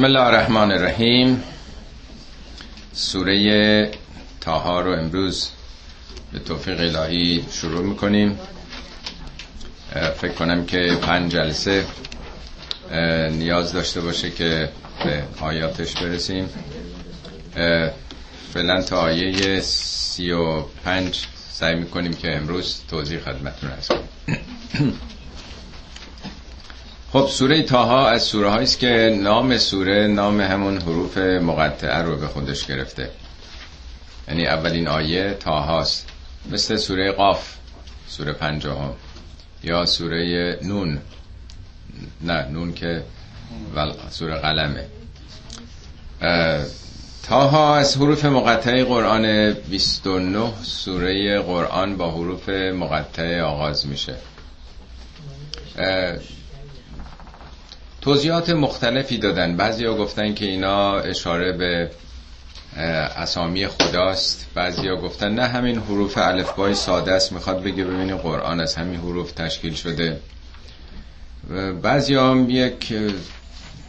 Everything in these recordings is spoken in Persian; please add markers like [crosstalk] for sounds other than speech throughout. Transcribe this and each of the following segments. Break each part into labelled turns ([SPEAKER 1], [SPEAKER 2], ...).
[SPEAKER 1] بسم الله الرحمن الرحیم. سوره تاها رو امروز به توفیق الهی شروع می‌کنیم. فکر کنم که پنج جلسه نیاز داشته باشه که به آیاتش برسیم. فعلا تا آیه سی و پنج سعی می‌کنیم که امروز توضیح خدمتون هست خب سوره تاها از سوره است که نام سوره نام همون حروف مقطعه رو به خودش گرفته. یعنی اولین آیه تاهاست مثل سوره قاف سوره پنجاهم یا سوره نون. نه نون که سوره قلمه. تاها از حروف مقطعه قرآن 29 سوره قرآن با حروف مقطعه آغاز میشه. توضیحات مختلفی دادن. بعضی ها گفتن که اینا اشاره به اسامی خداست. بعضی ها گفتن نه همین حروف الفبای ساده است. می‌خواد بگه ببینی قرآن از همین حروف تشکیل شده. بعضی هم یک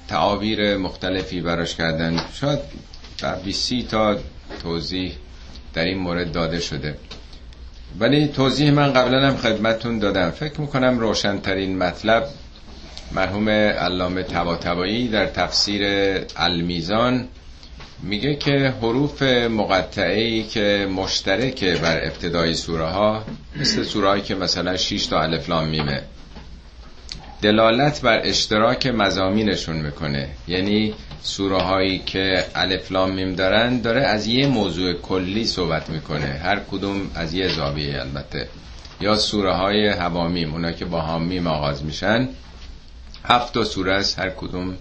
[SPEAKER 1] تعابیر مختلفی براش کردن. شاید در بیسی تا توضیح در این مورد داده شده. ولی توضیح من قبلا هم خدمتون دادم. فکر می‌کنم روشنترین مطلب مرحوم علامه طباطبایی در تفسیر المیزان میگه که حروف مقطعه که مشترکه بر ابتدای سوره ها مثل سوره که مثلا 6 تا الف لام میمه دلالت بر اشتراک مزامینشون می‌کنه. یعنی سوره هایی که الف لام میم دارن داره از یه موضوع کلی صحبت می‌کنه. هر کدوم از یه زاویه البته. یا سوره های حوامیم اونا که با حامیم آغاز میشن. هفت تا سوره است هر کدوم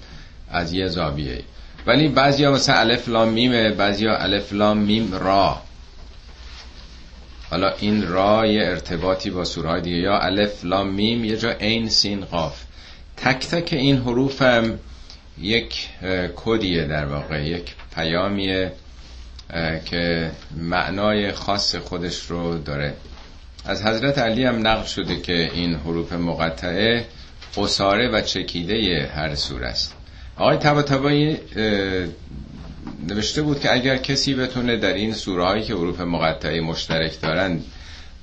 [SPEAKER 1] از یه زاویه. ولی بعضیا مثلا الف لام میمه بعضیا الف لام میم را. حالا این را یه ارتباطی با سوره دیگه یا الف لام میم یه جا عین سین قاف. تک تک این حروف هم یک کدیه در واقع یک پیامیه که معنای خاص خودش رو داره. از حضرت علی هم نقل شده که این حروف مقطعه قصاره و چکیده هر سور است. آقای تبا تبایی نوشته بود که اگر کسی بتونه در این سوره هایی که حروف مقطعه مشترک دارن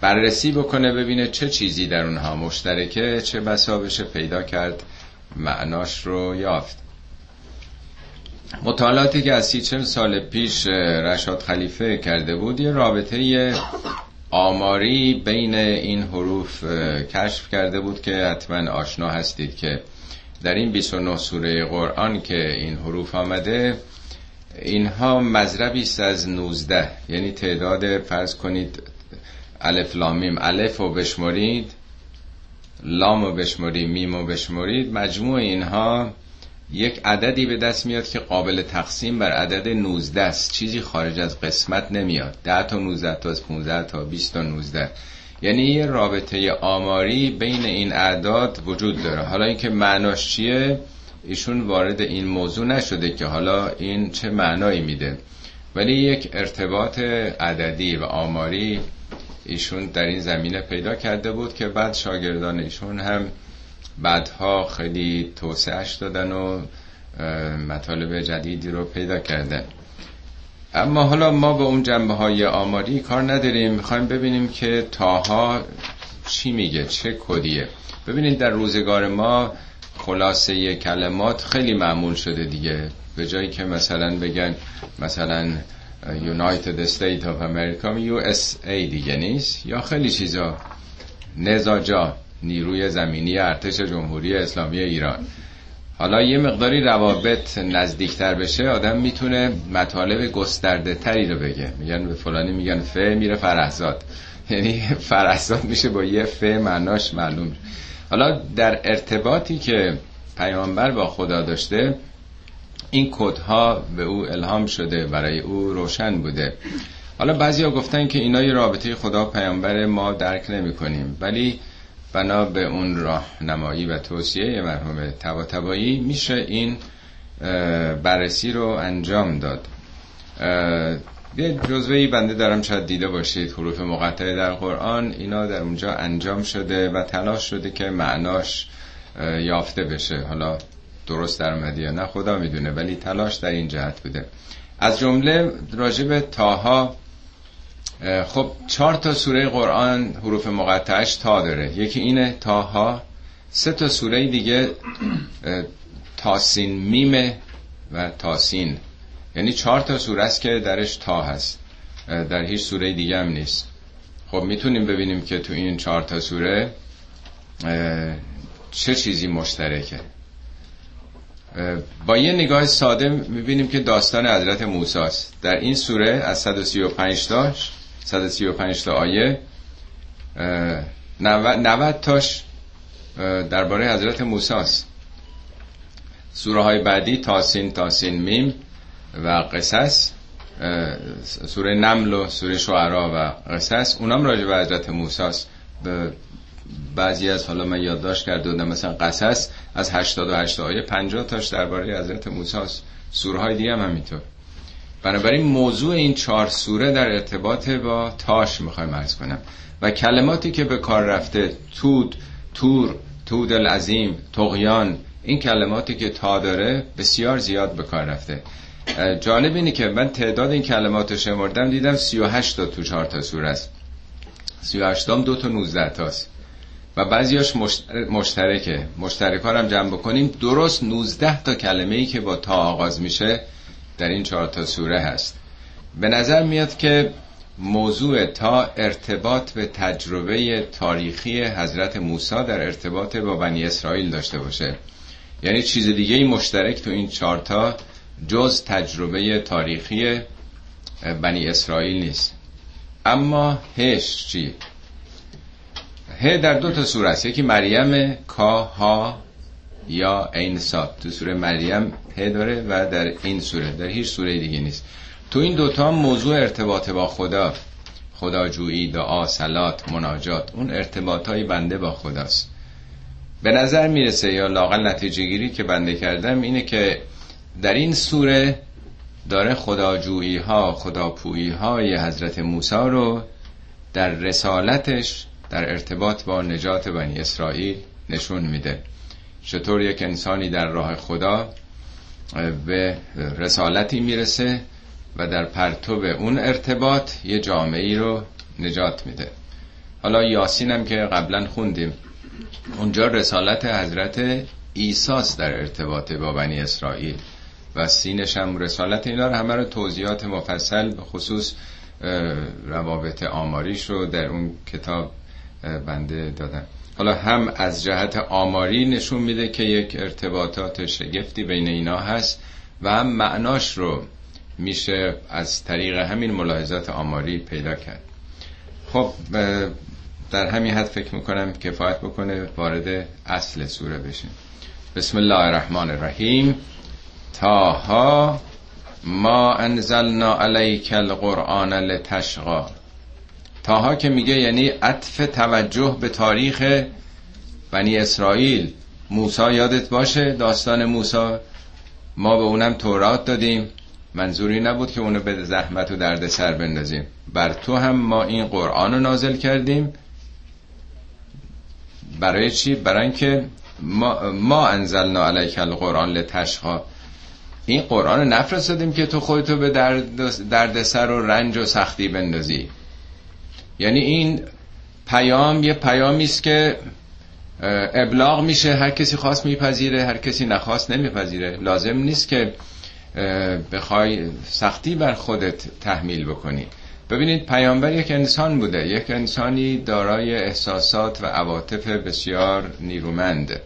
[SPEAKER 1] بررسی بکنه ببینه چه چیزی در اونها مشترکه چه بسا بشه پیدا کرد معناش رو یافت. مطالعاتی که از سی سال پیش رشاد خلیفه کرده بود یه رابطه آماری بین این حروف کشف کرده بود که حتما آشنا هستید که در این 29 سوره قرآن که این حروف آمده اینها مذربی است از 19 یعنی تعداد فرض کنید الف لامیم الف رو بشمرید لام رو بشمرید میم رو بشمرید مجموع اینها یک عددی به دست میاد که قابل تقسیم بر عدد 19 است. چیزی خارج از قسمت نمیاد. 10 تا 19 تا 15 تا 20 تا 19 یعنی یه رابطه آماری بین این اعداد وجود داره. حالا اینکه معناش چیه؟ ایشون وارد این موضوع نشده که حالا این چه معنایی میده. ولی یک ارتباط عددی و آماری ایشون در این زمینه پیدا کرده بود که بعد شاگردان ایشون هم بعدها خیلی توسعهش دادن و مطالب جدیدی رو پیدا کردن. اما حالا ما به اون جنبه های آماری کار نداریم. می‌خوایم ببینیم که تاها چی میگه چه کدیه. ببینید در روزگار ما خلاصه کلمات خیلی معمول شده دیگه. به جایی که مثلا بگن مثلا United States of America USA دیگه نیست؟ یا خیلی چیزا. نزاجا نیروی زمینی ارتش جمهوری اسلامی ایران. حالا یه مقداری روابط نزدیکتر بشه آدم می‌تونه مطالب گسترده تری رو بگه. میگن به فلانی میگن ف میره فرهزاد. [laughs] یعنی فرهزاد میشه با یه ف معناش معلوم. حالا در ارتباطی که پیامبر با خدا داشته این کدها به او الهام شده برای او روشن بوده. حالا بعضیا گفتن که اینا یه رابطه خدا پیامبر ما درک نمی کنیم ولی بنا به اون راهنمایی و توصیه مرحوم تبایی میشه این بررسی رو انجام داد. یه جزوهی بنده دارم شاید دیده باشید حروف مقطعه در قرآن اینا در اونجا انجام شده و تلاش شده که معناش یافته بشه. حالا درست در اومده یا نه خدا می‌دونه ولی تلاش در این جهت بوده. از جمله راجب تاها خب چهار تا سوره قرآن حروف مقطعش تا داره. یکی اینه تاها. سه تا سوره دیگه تاسین میمه و تاسین. یعنی چهار تا سوره است که درش تا هست. در هیچ سوره دیگه هم نیست. خب می‌تونیم ببینیم که تو این چهار تا سوره چه چیزی مشترکه. با یه نگاه ساده می‌بینیم که داستان حضرت موسی است. در این سوره از 135 تاش 135 تا آیه. 90 تاش درباره حضرت موسی است. سوره های بعدی تاسین تاسین میم و قصص سوره نمل و سوره شعرا و قصص. اونام راجع به حضرت موسی است. بعضی از حالا من یادداشت کرده بودم مثلا قصص از 88 آیه 50 تاش درباره حضرت موسی است. سوره های دیگه هم همینطور. بنابراین موضوع این چهار سوره در ارتباط با تاش می‌خوایم عرض کنم. و کلماتی که به کار رفته تود تور تود العظیم تقیان این کلماتی که تا داره بسیار زیاد به کار رفته. جالب اینه که من تعداد این کلمات رو شمردم دیدم 38 تا تو 4 تا سوره است. 38 هم دو تا 19 تاست. و بعضیاش مشترکه. مشترکا هم جمع بکنیم. درست 19 تا کلمه ای که با تا آغاز میشه در این چهار تا سوره هست. به نظر میاد که موضوع تا ارتباط به تجربه تاریخی حضرت موسی در ارتباط با بنی اسرائیل داشته باشه. یعنی چیز دیگه ای مشترک تو این چهار تا جز تجربه تاریخی بنی اسرائیل نیست. اما هش چی؟ ه در دو تا سوره است. یکی مریم کا ها یا عین صاد تو سوره مریم ه داره و در این سوره در هیچ سوره دیگه نیست. تو این دوتا موضوع ارتباط با خدا خداجویی دعا سلات مناجات اون ارتباط های بنده با خداست. به نظر می‌رسه یا لاقل نتیجه گیری که بنده کردم اینه که در این سوره داره خداجویی ها خداپویی های حضرت موسی رو در رسالتش در ارتباط با نجات بنی اسرائیل نشون میده. چطور یک انسانی در راه خدا به رسالتی می‌رسه و در پرتو اون ارتباط یه جامعه ای رو نجات میده. حالا یاسین هم که قبلا خوندیم اونجا رسالت حضرت ایساس در ارتباط با بنی اسرائیل و سینش هم رسالت اینا رو همه رو توضیحات مفصل به خصوص روابط آماریش رو در اون کتاب بنده دادم. حالا هم از جهت آماری نشون میده که یک ارتباطات شگفتی بین اینا هست و هم معناش رو میشه از طریق همین ملاحظات آماری پیدا کرد. خب در همین حد فکر می‌کنم کفایت بکنه وارد اصل سوره بشیم. بسم الله الرحمن الرحیم. تاها ما انزلنا علیک القرآن لتشقا. تاها که میگه یعنی عطف توجه به تاریخ بنی اسرائیل. موسا یادت باشه داستان موسا ما به اونم تورات دادیم. منظوری نبود که اونو به زحمت و درد سر بندازیم. بر تو هم ما این قرآن رو نازل کردیم. برای چی؟ برای اینکه ما, ما انزلنا علیک القرآن لتشقا. این قرآن نفرستادیم که تو خودتو به درد, درد سر و رنج و سختی بندازی. یعنی این پیام یه پیامی است که ابلاغ میشه هر کسی خواست میپذیره هر کسی نخواست نمیپذیره. لازم نیست که بخوای سختی بر خودت تحمیل بکنی. ببینید پیامبر یک انسان بوده. یک انسانی دارای احساسات و عواطف بسیار نیرومند.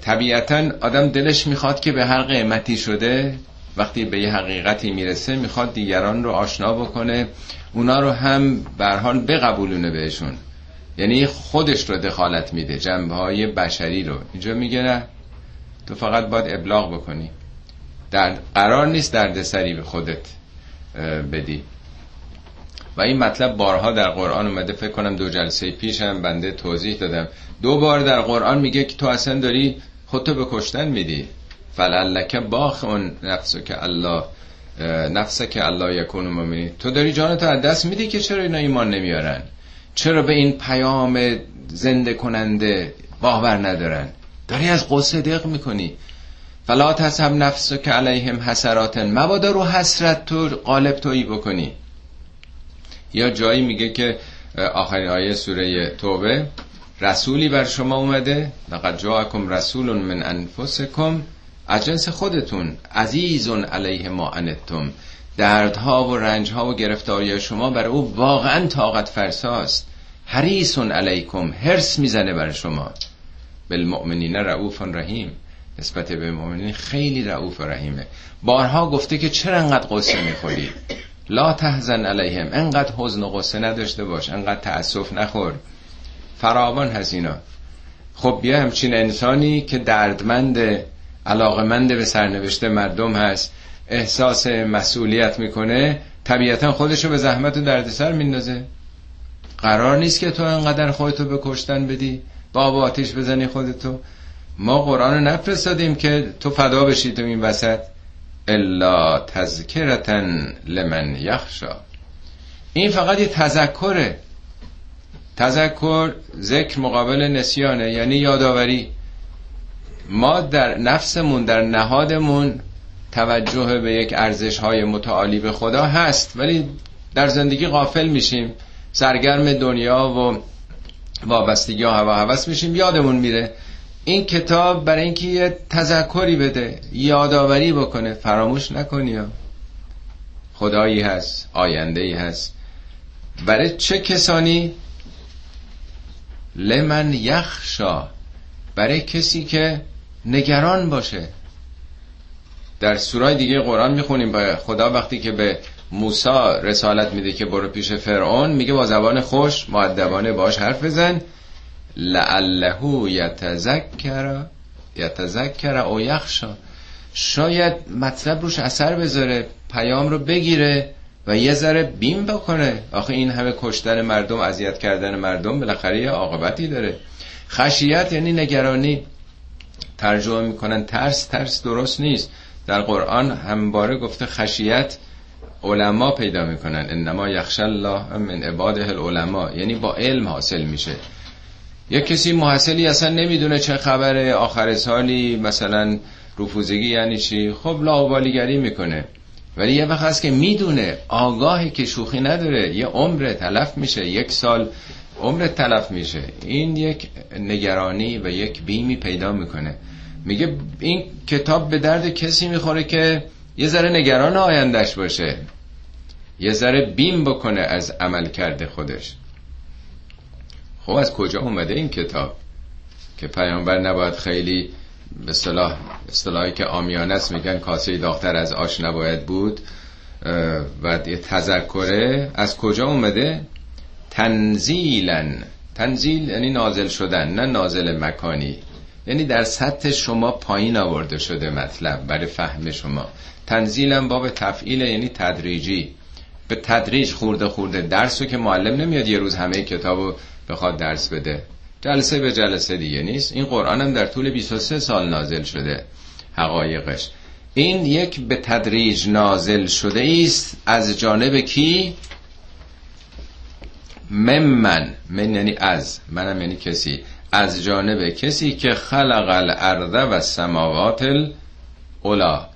[SPEAKER 1] طبیعتا آدم دلش می‌خواد که به هر قیمتی شده وقتی به یه حقیقتی می‌رسه می‌خواد دیگران رو آشنا بکنه. اونا رو هم برحال بقبولونه بهشون. یعنی خودش رو دخالت میده جنبه های بشری رو. اینجا میگه نه تو فقط باید ابلاغ بکنی. در قرار نیست دردسری به خودت بدی. و این مطلب بارها در قرآن اومده فکر کنم دو جلسه پیش هم بنده توضیح دادم. دو بار در قرآن میگه که تو اصلا داری خودتو به کشتن میدی. فلعلک باخ اون نفسو که الله نفسه که الله یکون مؤمنین تو داری جانتو از دست میدی که چرا اینا ایمان نمیارن؟ چرا به این پیام زنده کننده باور ندارن؟ داری از قصه دق می‌کنی. فلا تسب نفس که علیهم حسراتن مبادا رو حسرت تو قالب تویی بکنی. یا جایی میگه که آخرین آیه سوره توبه رسولی بر شما اومده لقد جاءکم رسول من انفسکم از جنس خودتون. عزیزون علیه ما انتم. دردها و رنجها و گرفتاری شما بر او واقعا طاقت فرساست. حریصون علیکم. هرس می‌زنه بر شما. بالمؤمنین رعوف رحیم. نسبت به مؤمنین خیلی رعوف و رحیمه. بارها گفته که چرا انقدر قصه می‌خوری؟ لا تحزن علیهم. انقدر حزن و قصه نداشته باش. انقدر تأسف نخور. فراوان هست خب بیا همچین انسانی که دردمند علاقمند به سرنوشته مردم هست. احساس مسئولیت می‌کنه طبیعتا خودشو به زحمت و دردسر میندازه. قرار نیست که تو انقدر خودتو به کشتن بدی. با آتیش بزنی خودتو. ما قرآن رو نفرستادیم که تو فدا بشی تو این وسط. الا تذکرتن لمن یخشا. این فقط یه تذکره. تذکر ذکر مقابل نسیانه یعنی یادآوری. ما در نفسمون در نهادمون توجه به یک ارزش های متعالی به خدا هست ولی در زندگی غافل میشیم سرگرم دنیا و وابستگی ها هوا هوس میشیم یادمون میره. این کتاب برای اینکه یه تذکری بده یادآوری بکنه فراموش نکنی خدایی هست آینده ای هست. برای چه کسانی؟ لمن یخشا. برای کسی که نگران باشه. در سورای دیگه قرآن می‌خونیم با خدا وقتی که به موسی رسالت میده که برو پیش فرعون میگه با زبان خوش معدبانه باش حرف بزن. لعله یتذکر یتذکر او یخشا. شاید مطلب روش اثر بذاره پیام رو بگیره و یه ذره بیم بکنه. آخه این همه کشتن مردم اذیت کردن مردم بالاخره یه عاقبتی داره. خشیت یعنی نگرانی. ترجمه می‌کنن. ترس ترس درست نیست. در قرآن همباره گفته خشیت علما پیدا می‌کنن. انما یخش الله من عباده العلماء یعنی با علم حاصل میشه. یا کسی محصلی اصلا نمی‌دونه چه خبره. آخر سالی مثلا رفوزگی یعنی چی؟ خب لاوبالیگری می‌کنه. ولی یه وقت هست که می‌دونه. آگاهی که شوخی نداره. یه عمر تلف میشه. یک سال عمر تلف میشه. این یک نگرانی و یک بیمی پیدا می‌کنه. میگه این کتاب به درد کسی می‌خوره که یه ذره نگران آیندهش باشه. یه ذره بیم بکنه از عمل کرده خودش. خب از کجا اومده این کتاب؟ که پیامبر نباید خیلی به صلاح اصطلاحی که آمیانه میگن کاسه داختر از آش نباید بود. و یه تذکره. از کجا اومده؟ تنزیلا. تنزیل یعنی نازل شدن نه نازل مکانی. یعنی در سطح شما پایین آورده شده مطلب برای فهم شما. تنزیلا باب تفعیل یعنی تدریجی. به تدریج خورده خورده درس که معلم نمیاد یه روز همه کتابو بخواد درس بده. جلسه به جلسه دیگه نیست. این قرآن هم در طول 23 سال نازل شده حقایقش. این یک به تدریج نازل شده است از جانب کی؟ ممن. من یعنی از. منم یعنی کسی. از جانب کسی که خلق الارض و سماوات الاولا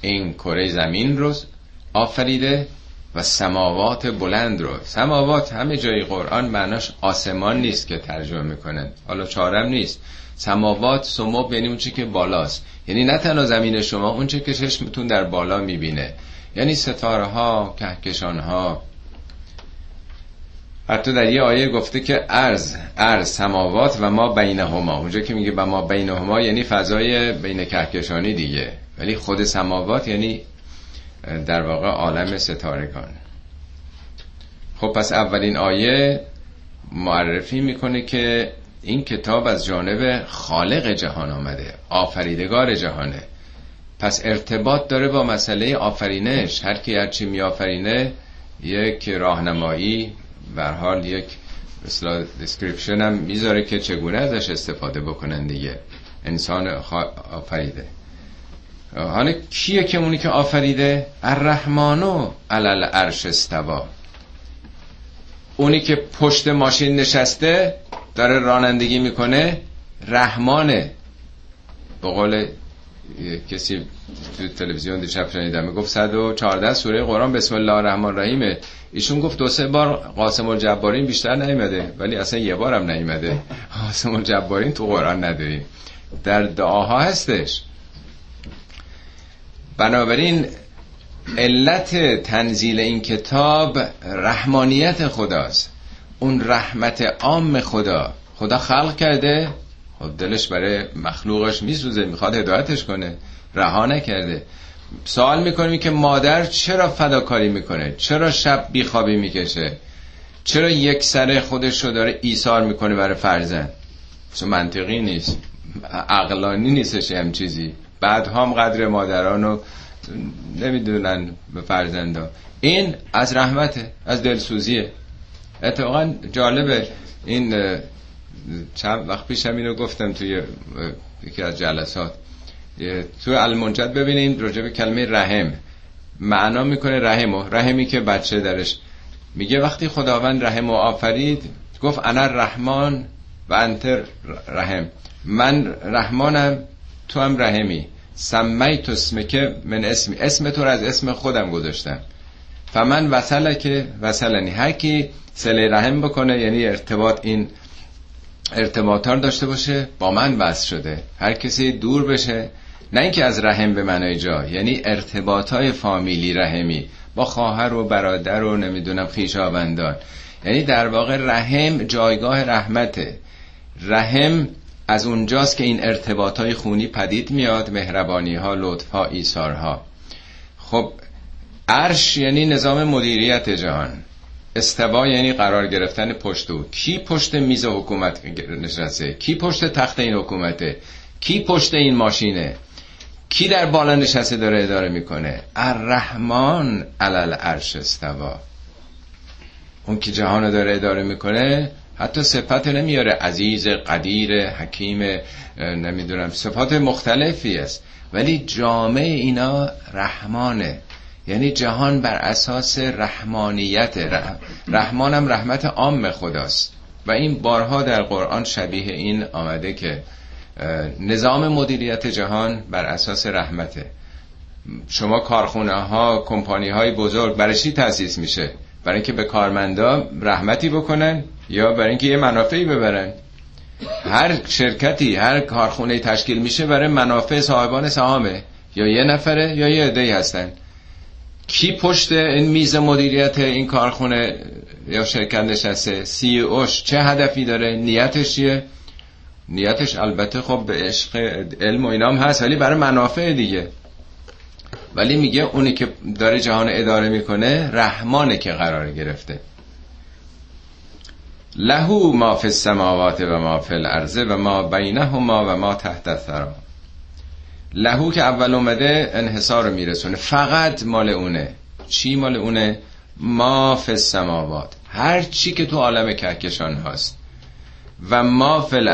[SPEAKER 1] این کره زمین رو آفریده و سماوات بلند رو. سماوات همه جای قرآن معناش آسمان نیست که ترجمه می‌کنن حالا چارم نیست. سماوات سمو یعنی اون که بالاست. یعنی نه تنها زمین شما اون که چشمتون در بالا می‌بینه. یعنی ستاره ها کهکشان ها حتی در یه آیه گفته که ارز ارز سماوات و ما بینهما. اونجا که میگه و ما بینهما یعنی فضای بین کهکشانی دیگه. ولی خود سماوات یعنی در واقع عالم ستارگان. خب پس اولین آیه معرفی می‌کنه که این کتاب از جانب خالق جهان آمده آفریدگار جهانه. پس ارتباط داره با مسئله آفرینش. هر کی هرچی می آفرینه یک راهنمایی به هر حال یک مثلا description هم می‌ذاره که چگونه ازش استفاده بکنن دیگه. انسان آفریده. حالا کیه که اونی که آفریده؟ الرحمن علی العرش استوی اونی که پشت ماشین نشسته داره رانندگی می‌کنه رحمانه. به قول کسی تو تلویزیون دیشب شنیدم می‌گفت 114 سوره قرآن بسم الله الرحمن الرحیم ایشون گفت دو سه بار قاسم الجبارین بیشتر نیومده ولی اصلا یه بارم نیومده. [laughs] قاسم الجبارین تو قرآن نداریم. در دعاها هستش. بنابراین علت تنزیل این کتاب رحمانیت خداست. اون رحمت عام خدا خدا خلق کرده خب دلش برای مخلوقش میسوزه می‌خواد هدایتش کنه. رها نکرده. سوال می‌کنیم که مادر چرا فداکاری می‌کنه؟ چرا شب بیخوابی می‌کشه؟ چرا یک سر خودش رو داره ایثار می‌کنه برای فرزند؟ چون منطقی نیست. عقلانی نیستش هم چیزی. بعد هم قدر مادران رو نمی‌دونن به فرزندا. این از رحمته از دلسوزیه. اتفاقا جالبه. این چند وقت پیش هم اینو گفتم توی یکی از جلسات. توی المنجد ببینیم راجع به کلمه رحم. معنا می‌کنه رحم و رحمی که بچه درش میگه. وقتی خداوند رحم و آفرید گفت انا رحمان و انت رحم من رحمانم تو هم رحمی. سمی تو که من اسمی. اسم تو رو از اسم خودم گذاشتم. فمن وصله که وصلنی. هر کی سله رحم بکنه یعنی ارتباط این ارتباطار داشته باشه با من وصل شده. هر کسی دور بشه نه اینکه از رحم به منای جا یعنی ارتباط های فامیلی رحمی با خواهر و برادر و نمی‌دونم خیشاوندان یعنی در واقع رحم جایگاه رحمته. رحم از اونجاست که این ارتباط های خونی پدید میاد مهربانی ها لطف ها ایثار ها خب عرش یعنی نظام مدیریت جهان. استوا یعنی قرار گرفتن پشت او کی پشت میز حکومت نشسته؟ کی پشت تخت این حکومته؟ کی پشت این ماشینه؟ کی در بالا نشسته داره اداره می‌کنه؟ الرحمن علل عرش استوا. اون که جهان داره اداره می‌کنه حتی صفت نمیاره. عزیز قدیر حکیم نمی‌دونم صفات مختلفی است. ولی جامعه اینا رحمانه. یعنی جهان بر اساس رحمانیت رحمانم رحمت عام خداست. و این بارها در قرآن شبیه این آمده که نظام مدیریت جهان بر اساس رحمته. شما کارخونه ها کمپانی های بزرگ برای چی تأسیس میشه؟ برای اینکه به کارمندا رحمتی بکنن یا برای اینکه یه منافعی ببرن؟ هر شرکتی هر کارخونه تشکیل میشه برای منافع صاحبان سهامه. یا یه نفره یا یه عده‌ای هستن. کی پشت این میز مدیریت این کارخونه یا شرکت نشسته؟ سی اوش چه هدفی داره؟ نیتش چیه؟ نیتش البته خب به عشق علم و اینام هست ولی برای منافع دیگه. ولی میگه اونی که داره جهان اداره می‌کنه رحمانه که قرار گرفته. لهو ما فی السماوات و ما فی الارض و ما بینهما و ما تحت الثرا. لهو که اول اومده انحصار میرسونه. فقط مال اونه. چی مال اونه؟ ما فی السماوات. هر چی که تو عالم کهکشان هست. و ما فی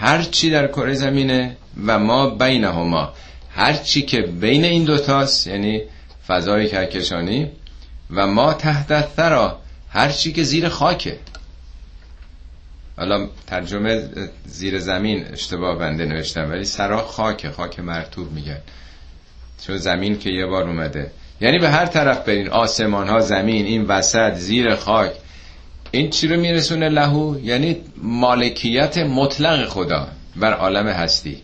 [SPEAKER 1] هر چی در کره زمینه و ما بینهما. هر چی که بین این دوتاست یعنی فضای کهکشانی و ما تحت الثرا هر چی که زیر خاکه. حالا ترجمه زیر زمین اشتباه بنده نوشتم ولی سرا خاک خاک مرتوب میگن. چون زمین که یه بار اومده. یعنی به هر طرف برین آسمان ها زمین این وسط زیر خاک. این چی رو میرسونه لهو؟ یعنی مالکیت مطلق خدا بر عالم هستی.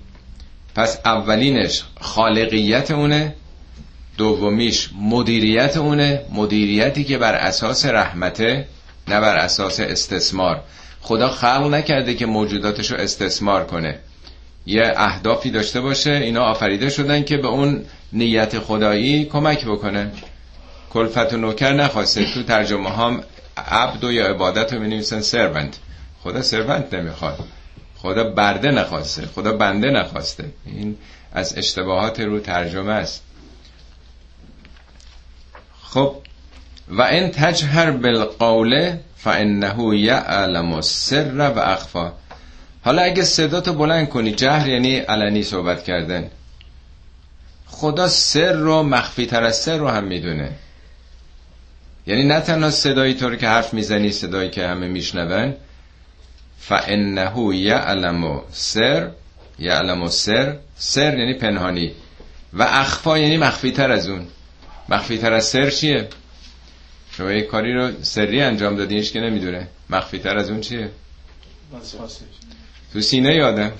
[SPEAKER 1] پس اولینش خالقیت اونه دومیش مدیریت اونه. مدیریتی که بر اساس رحمته نه بر اساس استثمار. خدا خلق نکرده که موجوداتش رو استثمار کنه. یه اهدافی داشته باشه اینا آفریده شدن که به اون نیت خدایی کمک بکنه. کلفت و نوکر نخواسته. تو ترجمه هم عبد و یا عبادت رو می سرونت خدا سرونت نمی‌خواد. خدا برده نخواسته. خدا بنده نخواسته. این از اشتباهات رو ترجمه است. خب و این تجهر بالقول فانه یعلم السر و اخفا حالا اگه صداتو بلند کنی جهر یعنی علنی صحبت کردن. خدا سر رو مخفی تر از سر رو هم می‌دونه. یعنی نه تنها صدایی طور که حرف می‌زنی صدایی که همه میشنون. فانه یعلم سر یعلم سر سر یعنی پنهانی. و اخفا یعنی مخفی تر از اون. مخفی تر از سر چیه؟ شما یک کاری رو سری انجام دادینش که نمی‌دونه. مخفی تر از اون چیه؟ تو سینه یادم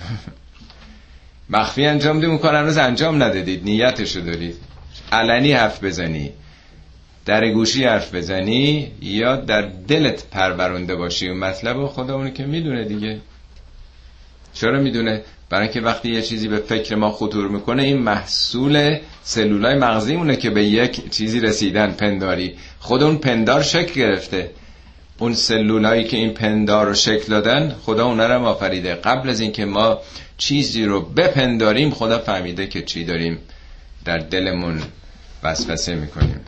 [SPEAKER 1] [laughs] مخفی انجام دید اون کار هنوز انجام ندادید. نیتشو دارید. علنی حرف بزنی. در گوشی حرف بزنی یا در دلت پرورنده باشی. و مطلب خدا اونی که می‌دونه دیگه. چرا می‌دونه؟ برای که وقتی یه چیزی به فکر ما خطور می‌کنه این محصول سلولای مغزی مونه که به یک چیزی رسیدن پنداری. خود اون پندار شکل گرفته. اون سلولایی که این پندار رو شکل دادن خدا اون رو آفریده. قبل از اینکه ما چیزی رو بپنداریم خدا فهمیده که چی داریم در دلمون وسوسه می‌کنیم.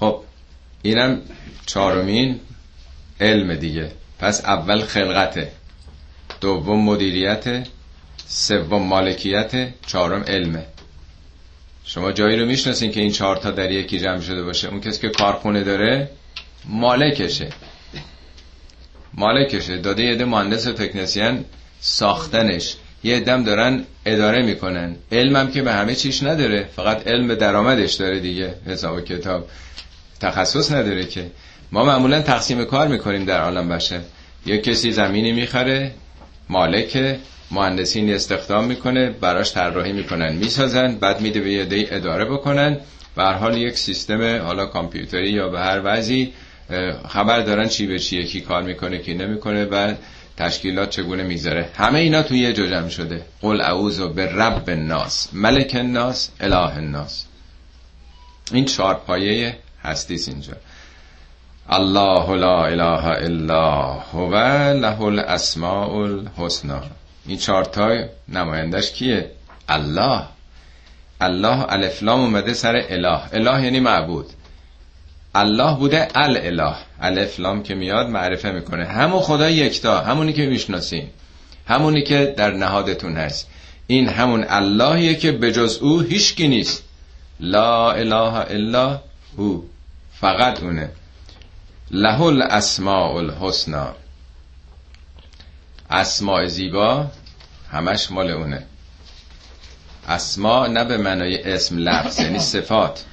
[SPEAKER 1] خب اینم چهارمین علم دیگه. پس اول خلقته. دوم مدیریت سوم مالکیت چهارم علمه شما جایی رو می‌شناسین که این چهار تا در یکی جمع شده باشه. اون کسی که کارخونه داره مالکشه. مالکشه. داده یه ده مهندس و تکنسیان ساختنش. یه دم دارن اداره می‌کنن. علمم که به همه چیش نداره. فقط علم درآمدش داره دیگه. حساب کتاب. تخصص نداره که. ما معمولا تقسیم کار می‌کنیم در عالم بشه یه کسی زمینی می‌خره مالک مهندسین استخدام می‌کنه براش طراحی می‌کنن می‌سازن بعد میده به یه اداره بکنن. به حال یک سیستم حالا کامپیوتری یا به هر وضعی خبر دارن چی به چی کی کار می‌کنه کی نمی‌کنه و تشکیلات چگونه می‌ذاره همه اینا توی یه جمع شده. قل اعوذ به رب الناس ملک الناس اله الناس. این چهار پایه هستیست اینجا. الله لا اله الا هو له الاسماء الحسنا این چهارتا نمایندش کیه الله الله الفلام اومده سر اله اله یعنی معبود الله بوده الاله الفلام که میاد معرفه می‌کنه همون خدا یکتا همونی که می‌شناسین همونی که در نهادتون هست این همون اللهیه که بجز او هیچکی نیست لا اله الا هو فقط اونه له الاسماء الحسنا اسماء زیبا همش مال اونه. اسما نه به معنای اسم لفظ یعنی صفات.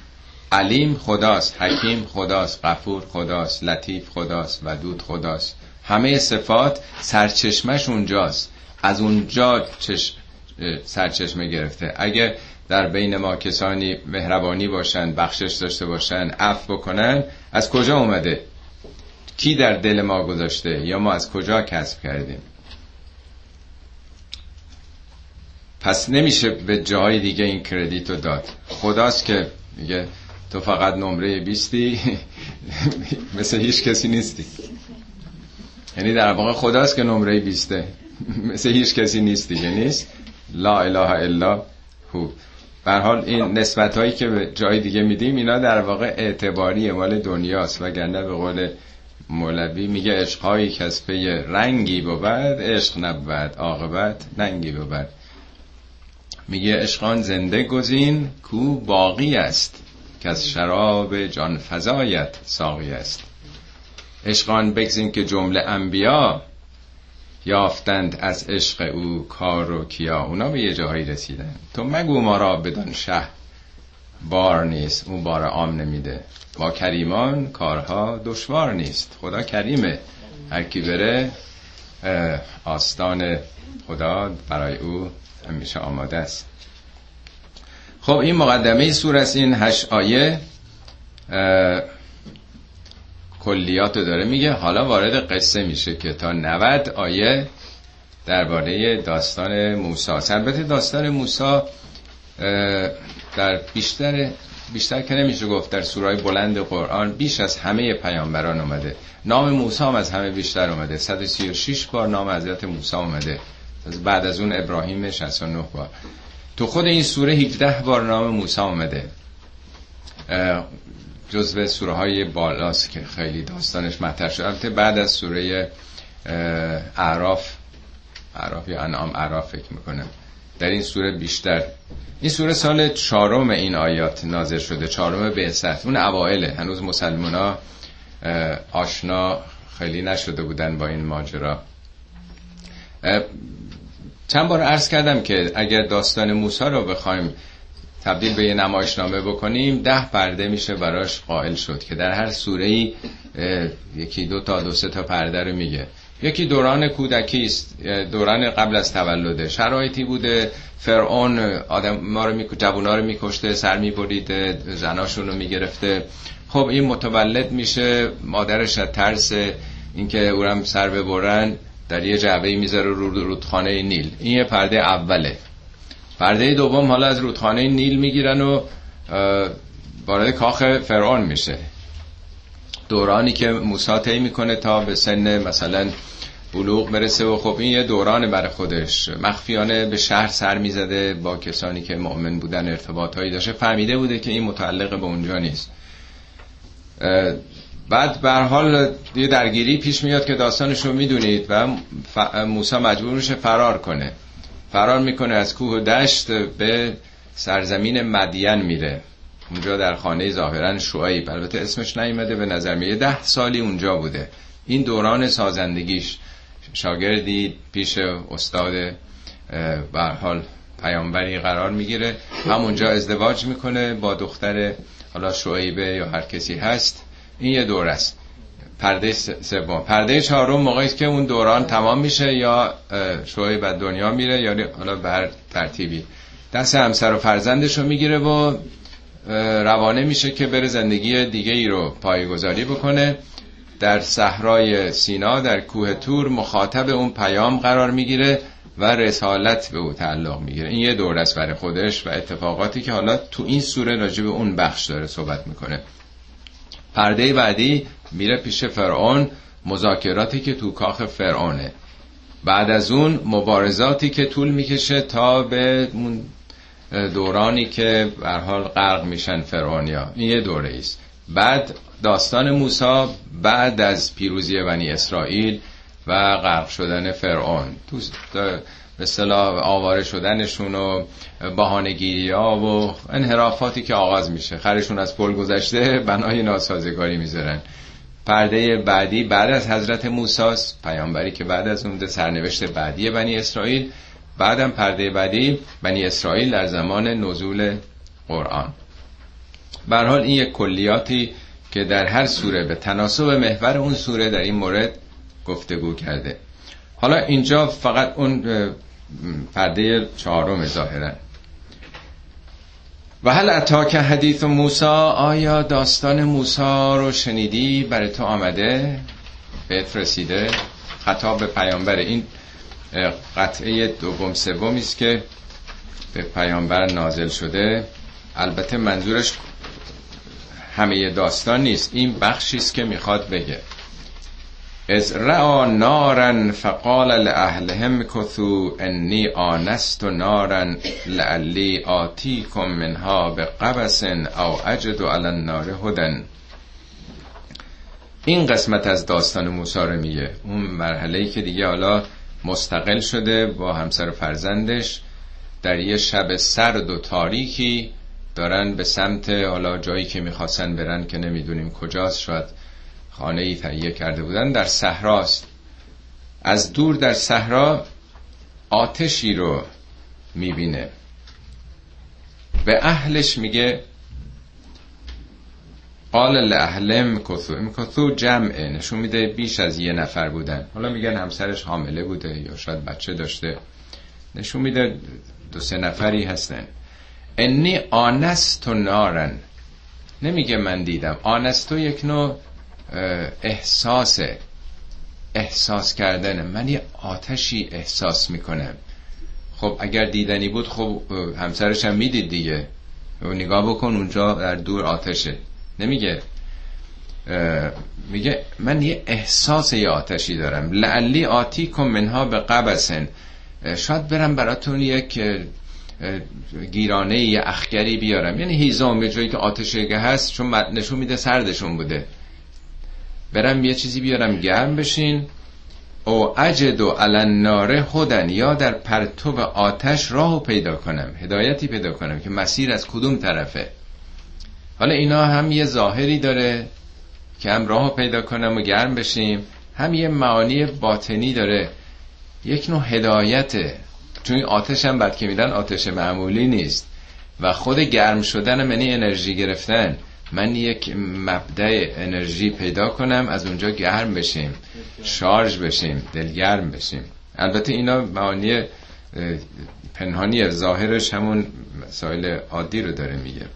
[SPEAKER 1] علیم خداست حکیم خداست غفور خداست لطیف خداست ودود خداست. همه صفات سرچشمش اونجاست. از اونجا چش... سرچشمه گرفته. اگه در بین ما کسانی مهربانی باشن بخشش داشته باشن عفو بکنن از کجا اومده؟ کی در دل ما گذاشته یا ما از کجا کسب کردیم؟ پس نمیشه به جای دیگه این کردیت رو داد. خداست که میگه تو فقط نمره بیستی [laughs] مثل هیچ کسی نیستی. یعنی در واقع خداست که نمره بیسته [laughs] مثل هیچ کسی نیستی. دیگه نیست. لا اله الا هو. حال این نسبت هایی که به جای دیگه میدیم اینا در واقع اعتباری مال دنیاست. وگرنه به قول مولوی میگه عشقهایی که از پی رنگی بود عشق نبود عاقبت ننگی بود. میگه عشقان زنده گزین کو باقی است. که از شراب جان فضایت ساقی است. عشقان بگزین که جمله انبیا یافتند از عشق او کار و کیا. اونا به یه جاهایی رسیدن. تو مگو ما را بدان شه. بار نیست اون بار عام نمیده. با کریمان کارها دشوار نیست. خدا کریمه. هر کی بره آستان خدا برای او همیشه آماده است. خب این مقدمه سور است این هشت آیه. کلیات رو داره میگه. حالا وارد قصه میشه که تا 90 آیه درباره داستان موسی. البته داستان موسی در بیشتر بیشتر که نمیشه گفت در سورای بلند قرآن بیش از همه پیامبران اومده. نام موسی هم از همه بیشتر اومده. 136 بار نام حضرت موسی اومده. بعد از اون ابراهیم 69 بار. تو خود این سوره 17 بار نام موسی اومده. جزو سوره های بالاست که خیلی داستانش مطرح شده بعد از سوره اعراف اعراف یا انعام اعراف فکر می‌کنم. در این سوره بیشتر. این سوره سال چهارم این آیات نازل شده. چهارم به اون اوائله هنوز مسلمان ها آشنا خیلی نشده بودن با این ماجرا. چند بار عرض کردم که اگر داستان موسی رو بخوایم تبدیل به یه نمایشنامه بکنیم ده پرده میشه براش قائل شد که در هر سوره ای یکی دو تا دو سه تا پرده رو میگه. یکی دوران کودکی است دوران قبل از تولده. شرایطی بوده فرعون آدم ما رو میک... جوونا رو میکشته سر میبریده زناشون رو می‌گرفته. خب این متولد میشه مادرش از ترس اینکه اورم سر ببرن در یه جعبه می‌ذاره رو رودخانه نیل. این یه پرده اوله. پرده دوم حالا از رودخانه نیل می‌گیرن و وارد کاخ فرعون میشه. دورانی که موسی طی می‌کنه تا به سن مثلا بلوغ برسه و خب این یه دوران بر خودش. مخفیانه به شهر سر می‌زده با کسانی که مؤمن بودن ارتباطهایی داشته. فهمیده بوده که این متعلق به اونجا نیست. بعد به حال یه درگیری پیش میاد که داستانش رو می‌دونید و موسی مجبور میشه فرار کنه. فرار می‌کنه از کوه و دشت به سرزمین مدین میره. اونجا در خانه ظاهرا شعیب البته اسمش نیومده به نظر میاد ده سالی اونجا بوده. این دوران سازندگیش شاگردی پیش استاد به حال پیامبری قرار می‌گیره. همونجا ازدواج می‌کنه با دختر حالا شعیبه یا هر کسی هست. این یه دور است. پرده سوم. پرده چهارم موقعی که اون دوران تمام میشه یا شعیب از دنیا میره یا حالا به هر ترتیبی. دست همسر و فرزندش رو می‌گیره و روانه میشه که بره زندگی دیگه ای رو پایگذاری بکنه. در صحرای سینا در کوه تور مخاطب اون پیام قرار می‌گیره و رسالت به او تعلق می‌گیره. این یه دور است برای خودش و اتفاقاتی که حالا تو این سوره راجع به اون بخش داره صحبت می‌کنه. پرده بعدی میره پیش فرعون مذاکراتی که تو کاخ فرعونه. بعد از اون مبارزاتی که طول می‌کشه تا به دورانی که به حال غرق میشن فرعونیا. این یه دوره است بعد داستان موسی بعد از پیروزی بنی اسرائیل و غرق شدن فرعون. تو به صلاح آواره شدنشون و بهانه‌گیری ها و انحرافاتی که آغاز میشه. خرشون از پل گذشته بنای ناسازگاری می‌ذارن. پرده بعدی بعد از حضرت موساس پیامبری که بعد از اون سرنوشت بعدی بنی اسرائیل بعدم پرده بعدی بنی اسرائیل در زمان نزول قرآن. حال این یک کلیاتی که در هر سوره به تناسب محور اون سوره در این مورد گفتگو کرده. حالا اینجا فقط اون پرده چهارم ظاهرا. و هل اتاک حدیث موسا آیا داستان موسا رو شنیدی؟ برای تو آمده؟ بهت رسیده؟ خطاب به پیامبر این قطعه دوم سومی است که به پیامبر نازل شده. البته منظورش همه داستان نیست. این بخشی است که می‌خواد بگه. از رعا نارن فقال لأهلهم کثو انی آنست نارن لعلی آتیکم منها به قبس او اجد علی النار هدن. این قسمت از داستان موسی رو میگه. اون مرحله که دیگه حالا مستقل شده با همسر و فرزندش. در یه شب سرد و تاریکی دارن به سمت حالا جایی که می‌خواستن برن که نمی‌دونیم کجاست شاید خانه ای تهیه کرده بودن در صحراست. از دور در صحرا آتشی رو می‌بینه. به اهلش میگه قال لأهلم کثو این کثو جمعه. نشون میده بیش از یه نفر بودن. حالا میگن همسرش حامله بوده یا شاید بچه داشته. نشون میده دو سه نفری هستن. انی آنست و نارن. نمیگه من دیدم. آنستو یک نوع احساس احساس کردن. من یه آتشی احساس می‌کنم. خب اگر دیدنی بود خب همسرش هم می‌دید دیگه. نگاه بکن اونجا در دور آتشه. نمیگه میگه من یه احساس یه آتشی دارم. لعلی آتی کن منها به قبسن. شاید برم براتون یک گیرانه یه اخگری بیارم. یعنی هیزام به جایی که آتشه هست چون نشون میده سردشون بوده. برم یه چیزی بیارم گرم بشین. او اجد و ناره خودن یا در پرتو آتش راهو پیدا کنم. هدایتی پیدا کنم که مسیر از کدوم طرفه. حالا اینا هم یه ظاهری داره که هم راهو پیدا کنم و گرم بشیم هم یه معانی باطنی داره. یک نوع هدایته چون آتش هم بعد که میدن آتش معمولی نیست. و خود گرم شدن منی انرژی گرفتن. من یک مبدع انرژی پیدا کنم از اونجا گرم بشیم شارژ بشیم دلگرم بشیم. البته اینا معانی پنهانی ظاهرش همون مسائل عادی رو داره میگه.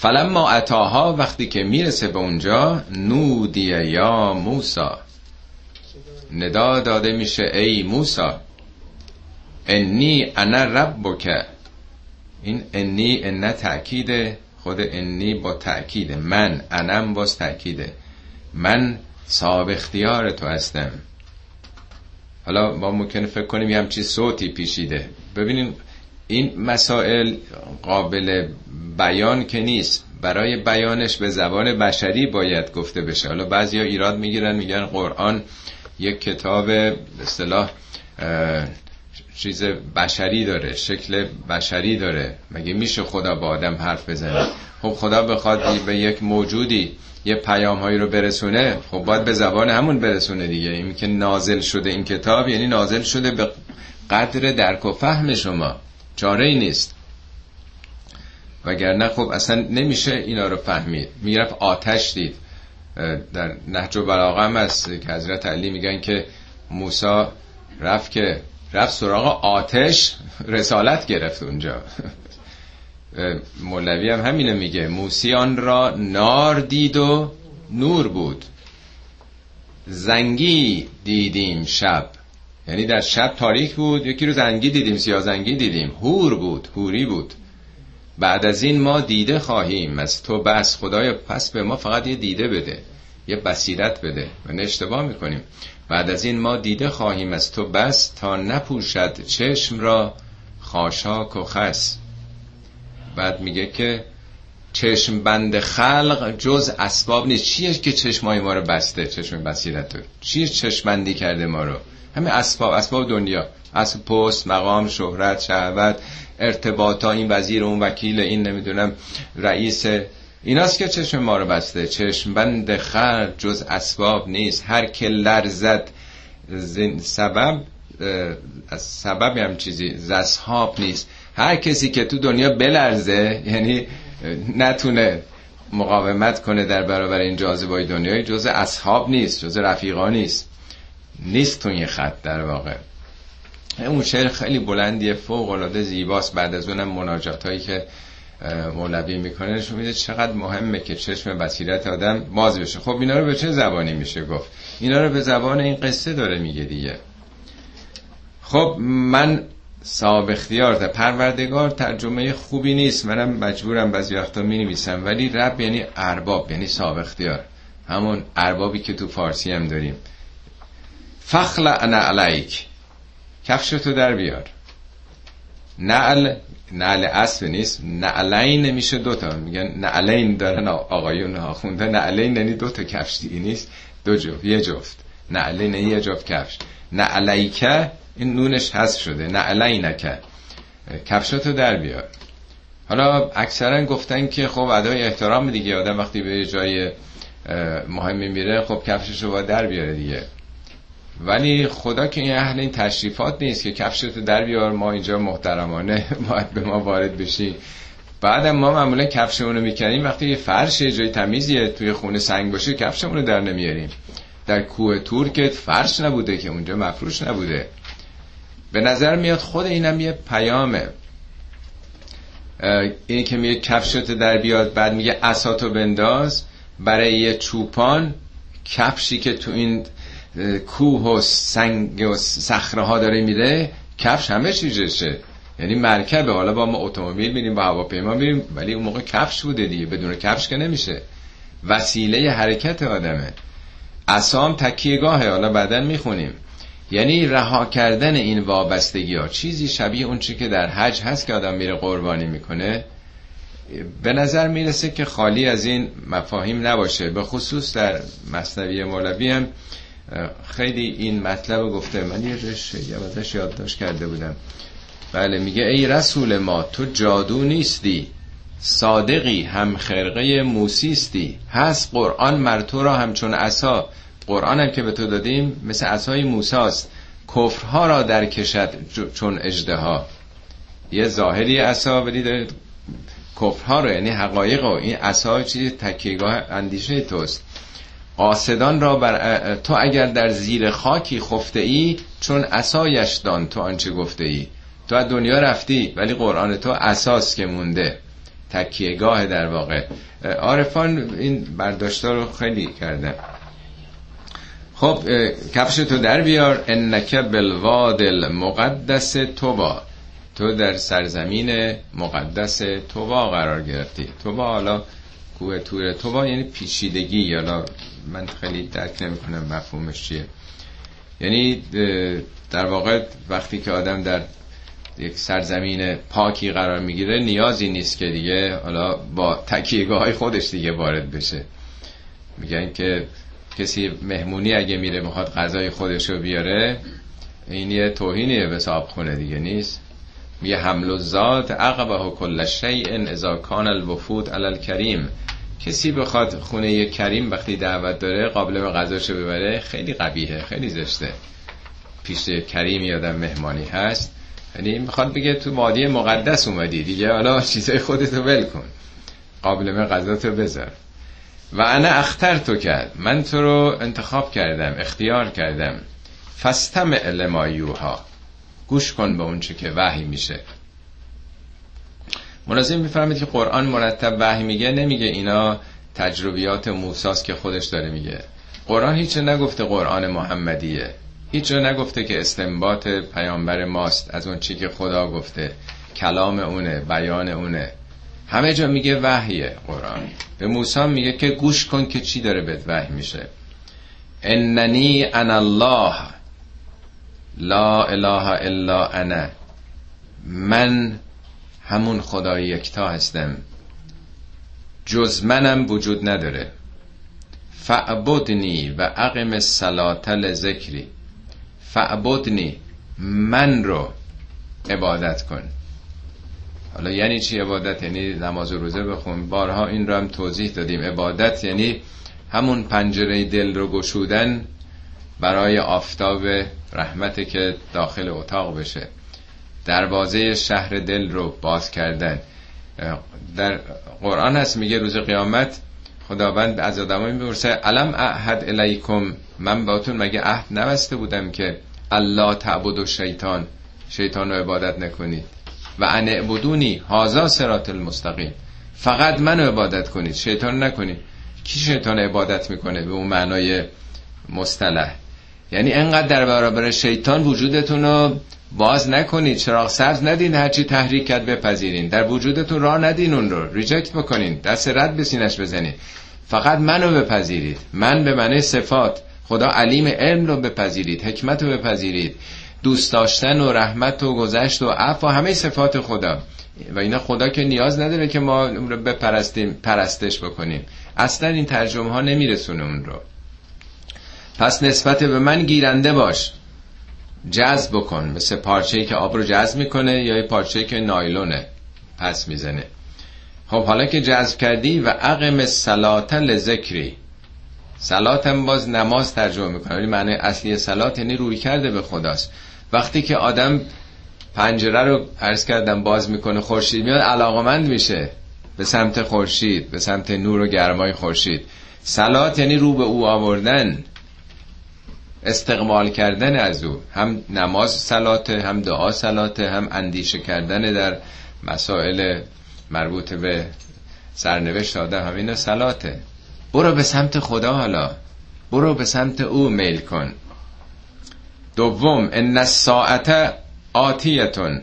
[SPEAKER 1] فلما اتاها وقتی که می‌رسه به اونجا نودی یا موسا. ندا داده میشه ای موسا. انی انا ربک. این انی ان تأکیده. خود انی با تأکیده من انم باز تأکیده. من صاحب اختیار تو هستم. حالا ما ممکنه فکر کنیم یه همچی صوتی پیشیده. ببینیم این مسائل قابل بیان که نیست. برای بیانش به زبان بشری باید گفته بشه. حالا بعضیا ایراد می‌گیرن میگن قرآن یک کتاب اصطلاح چیز بشری داره شکل بشری داره. مگه میشه خدا با آدم حرف بزنه؟ خب خدا بخواد به یک موجودی یه پیام هایی رو برسونه خب باید به زبان همون برسونه دیگه. این که نازل شده این کتاب یعنی نازل شده به قدر درک و فهم شما. چاره ای نیست. وگرنه خب اصلا نمیشه اینا رو فهمید. می‌رفت آتش دید. در نهج و بلاغه هم هست که حضرت علی میگن که موسا رفت که رفت سراغ آتش رسالت گرفت اونجا. مولوی هم همینه میگه. موسیان را نار دید و نور بود. زنگی دیدیم شب. یعنی در شب تاریک بود یکی رو زنگی دیدیم سیاه زنگی دیدیم. هور بود هوری بود. بعد از این ما دیده خواهیم. از تو بس خدای پس به ما فقط یه دیده بده. یه بصیرت بده. و اشتباه می‌کنیم. بعد از این ما دیده خواهیم. از تو بس تا نپوشد چشم را خاشاک و خس. بعد میگه که چشم بند خلق جز اسباب نیست. چیه که چشمای ما رو بسته؟ چشم بصیرت رو. چیه چشم بندی کرده ما رو؟ همه اسباب اسباب دنیا. اسب پست مقام شهرت شهوت ارتباطا این وزیر اون وکیل این نمی‌دونم رئیس. ایناست که چشم ما رو بسته. چشم بند خلق جز اسباب نیست. هر که لرزد سبب از سبب هم چیزی زسهاب نیست. هر کسی که تو دنیا بلرزه یعنی نتونه مقاومت کنه در برابر این جاذبه دنیای جز اصحاب نیست جز رفیقا نیست. نیست تو این خط در واقع. اون شعر خیلی بلندیه فوق العاده زیباست. بعد از اونم مناجات هایی که مولوی می‌کنه نشون میده چقدر مهمه که چشم بصیرت آدم باز بشه. خب اینا رو به چه زبانی میشه گفت؟ اینا رو به زبان این قصه داره میگه دیگه. خب من صاحب اختیار ده پروردگار ترجمه خوبی نیست. منم مجبورم بعضی وقتا می نویسم ولی رب یعنی ارباب یعنی صاحب اختیار. همون اربابی که تو فارسی هم داریم. فخل انا علیک. کفشتو در بیار. نعل نعل اسب نیست نعلین میشه دوتا میگن نعلین دارن آقایون آخونده نعلین یعنی دوتا کفش دیگه نیست. دو جفت یه جفت. نعلین یعنی یه جفت کفش. نعلیکه این نونش حذف شده. نعلینکه کفشاتو در بیار. حالا اکثرا گفتن که خب ادای احترام دیگه. آدم وقتی به جای مهمی میره خب کفششو باید در بیاره دیگه. ولی خدا که این اهل این تشریفات نیست که کفشتو در بیار ما اینجا محترمانه [laughs] باید به ما وارد بشی بعدم ما معمولا کفشمون رو می‌کنیم. وقتی یه فرش جای تمیزیه توی خونه سنگ باشه کفشمون در نمیاریم. در کوه تور فرش نبوده که اونجا مفروش نبوده. به نظر میاد خود اینم یه پیامه. این که میگه کفشت در بیاد بعد میگه اساتو بنداز. برای یه چوپان کفشی که تو این کوه و سنگ و صخره ها داره میره کفش همه چیزشه یعنی مرکبه. حالا با ما اتومبیل میریم با هواپیما میریم ولی اون موقع کفش بوده دیگه بدون کفش که نمیشه. وسیله حرکت آدمه. اسام تکیهگاهه حالا بعدا می‌خونیم. یعنی رها کردن این وابستگی ها. چیزی شبیه اون چی که در حج هست که آدم میره قربانی می‌کنه. به نظر می‌رسه که خالی از این مفاهیم نباشه. به خصوص در مصنوی مولوی هم خیلی این مطلب گفته. من یه جش یادداشت یادداشت کرده بودم. بله میگه ای رسول ما تو جادو نیستی. صادقی هم خرقه موسیستی. هست قرآن مرتو را همچون عصا. قرآن هم که به تو دادیم مثل عصای موساست. کفرها را در کشد چون اجدها یه ظاهری عصا ولی کفرها رو یعنی حقایق و این عصا چیز تکیگاه اندیشه توست. قاصدان را بر تو اگر در زیر خاکی خفته ای چون اسایش دان تو آنچه گفته ای. تو از دنیا رفتی ولی قرآن تو اساس که مونده. تکیهگاه در واقع. عارفان این برداشتا رو خیلی کردن. خب کفش تو در بیار. انک بالواد المقدس توبا تو در سرزمین مقدس توبا قرار گرفتی. توبا حالا کوه توره توبا یعنی پیچیدگی یا من خیلی درک نمی‌کنم مفهومش چیه. یعنی در واقع وقتی که آدم در یک سرزمین پاکی قرار می‌گیره نیازی نیست که دیگه حالا با تکیهگاه های خودش دیگه وارد بشه. میگن که کسی مهمونی اگه میره می‌خواد غذای خودش رو بیاره این یه توهینیه به صاحب خونه دیگه نیست؟ میگه حمل و زاد عقبه کل شیء اذا کان الوفود علی الکریم. کسی بخواد خونه کریم وقتی دعوت داره قابل به غذاشو ببره خیلی قبیهه خیلی زشته. پیش کریم یادم مهمانی هست یعنی می‌خواد بگه تو وادی مقدس اومدی. دیگه حالا چیزای خودتو ول کن. قابل به غذاتو بذار. و انا اختر تو کرد. من تو رو انتخاب کردم اختیار کردم. فستم علمایوها گوش کن به اونچه که وحی میشه. مناظر می‌فهمید که قرآن مرتب وحی میگه نمیگه اینا تجربیات موساست که خودش داره میگه. قرآن هیچ نگفته قرآن محمدیه. هیچ نگفته که استنباط پیامبر ماست از اون چی که خدا گفته. کلام اونه بیان اونه. همه جا میگه وحیه قرآن. به موسی میگه که گوش کن که چی داره بهت وحی میشه. اننی انا الله. لا اله الا انا. من همون خدای یکتا هستم. جز منم وجود نداره. فعبدنی و اقم الصلاه ذکری فعبدنی من رو عبادت کن. حالا یعنی چی عبادت؟ یعنی نماز و روزه بخون. بارها این رو هم توضیح دادیم. عبادت یعنی همون پنجره دل رو گشودن برای آفتاب رحمت که داخل اتاق بشه. دروازه شهر دل رو باز کردن. در قرآن هست میگه روز قیامت خداوند از آدمایی می‌پرسه علم احد الیکم؟ من باتون مگه عهد نبسته بودم که الله تعبد و شیطان شیطان رو عبادت نکنید. و ان اعبدونی هازا سرات المستقیم فقط منو عبادت کنید شیطان نکنید کی شیطان عبادت می‌کنه به اون معنای مصطلح. یعنی انقدر در برابر شیطان وجودتون رو باز نکنید چراغ سبز ندین هرچی تحریک کرد بپذیرین. در وجودتون راه ندین اون رو. ریجکت بکنین. دست رد به سینش بزنید فقط منو بپذیرید. من به معنی صفات. خدا علیم علم رو بپذیرید. حکمت رو بپذیرید. دوست داشتن و رحمت و گذشت و عفو همه صفات خدا. و اینا خدا که نیاز نداره که ما اون رو بپرستیم پرستش بکنیم. اصلا این ترجمه ها نمیرسونه اون رو. پس نسبت به من گیرنده باش. جذب بکن. مثل پارچه که آب رو جذب می‌کنه یا یه پارچه که نایلونه پس می‌زنه. خب حالا که جذب کردی و عقم سلات لذکری. سلات هم باز نماز ترجمه می‌کنه ولی معنی اصلی سلات یعنی روی کرده به خداست. وقتی که آدم پنجره رو عرض کردم باز می‌کنه خورشید میاد علاقمند میشه به سمت خورشید به سمت نور و گرمای خورشید. سلات یعنی رو به او آوردن. استقبال کردن از او هم نماز سلاته هم دعا سلاته هم اندیشه کردن در مسائل مربوط به سرنوشت آدم همین سلاته برو به سمت خدا حالا. برو به سمت او میل کن. دوم ان الساعت آتیتون.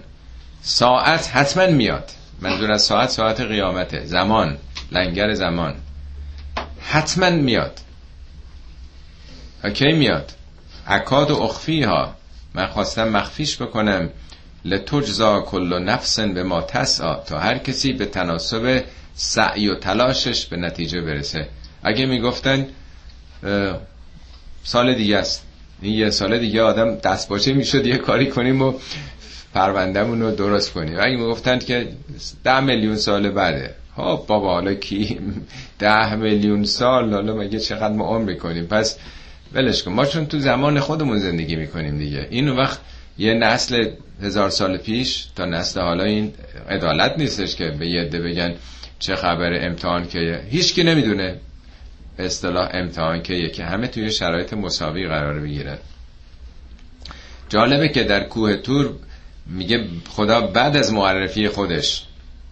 [SPEAKER 1] ساعت حتما میاد. منظور از ساعت ساعت قیامته. زمان لنگر زمان. حتما میاد. کی میاد. اکاد و اخفی ها من خواستم مخفیش بکنم. لتجزا کل نفس به ما تسعا. تا هر کسی به تناسب سعی و تلاشش به نتیجه برسه. اگه می‌گفتن سال دیگه است. این یه سال دیگه آدم دست باشه می‌شد یه کاری کنیم و پروندهمون رو درست کنیم. اگه می‌گفتن که ده میلیون سال بعده. خب بابا حالا کی؟ ده میلیون سال حالا مگه چقدر ما عمر می‌کنیم پس ولش کن. ما چون تو زمان خودمون زندگی می‌کنیم دیگه. این وقت یه نسل هزار سال پیش تا نسل حالا این عدالت نیستش که به یه عده بگن چه خبر امتحان که هیچ کی نمی‌دونه. به اصطلاح امتحان که که همه توی شرایط مساوی قرار بگیرن جالبه که در کوه تور میگه خدا بعد از معرفی خودش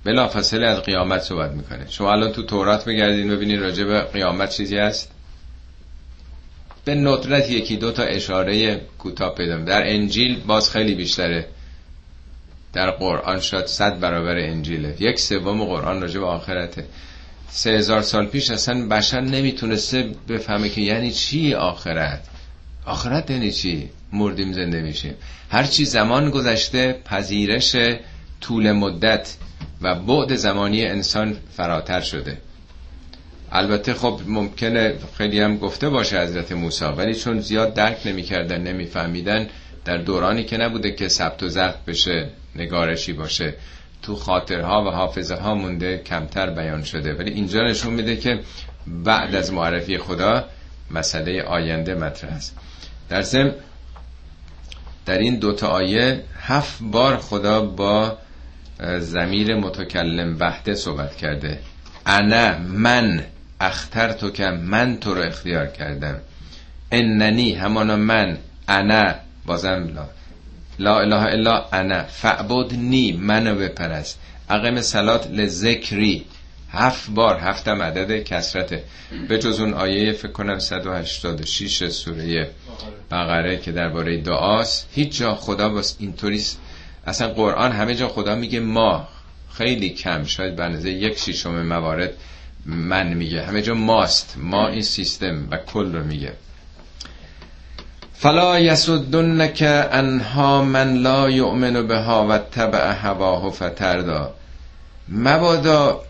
[SPEAKER 1] بلا فاصله از قیامت صحبت می‌کنه. شما الان تو تورات بگردین ببینید راجع به قیامت چیزی هست؟ به ندرت یکی دو تا اشاره کوتاه پیدا در انجیل باز خیلی بیشتره. در قرآن شاید صد برابر انجیله. یک سوم قرآن راجع به آخرته. سه هزار سال پیش اصلا بشر نمی‌تونسته بفهمه که یعنی چی آخرت. آخرت یعنی چی؟ مردیم زنده میشیم. هرچی زمان گذشته پذیرش طول مدت و بعد زمانی انسان فراتر شده. البته خب ممکنه خیلی هم گفته باشه حضرت موسی ولی چون زیاد درک نمی‌کردن نمیفهمیدن در دورانی که نبوده که ثبت و ضبط بشه نگارشی باشه تو خاطرها و حافظه ها مونده کمتر بیان شده. ولی اینجا نشون میده که بعد از معرفی خدا مسئله آینده مطرح است. در ضمن در این دوتا آیه هفت بار خدا با زمیر متکلم وحده صحبت کرده. انا من اختر تو که من تو رو اختیار کردم. اننی همانا من انا بازم لا. لا اله الا انا. فعبد نی منو بپرست. اقیم سلات لذکری. هفت بار هفتم عدد کسرته. به جز اون آیه فکر کنم 186 سوره بقره که درباره دعاست. هیچ جا خدا باس اینطوری اصلا قرآن همه جا خدا میگه ما. خیلی کم. شاید به یک شیشم موارد من میگه. همه جا ماست. ما این سیستم و کل رو میگه. فلا یسدنک انها من لا یؤمن بها و تبع هواه فتردا. مبادا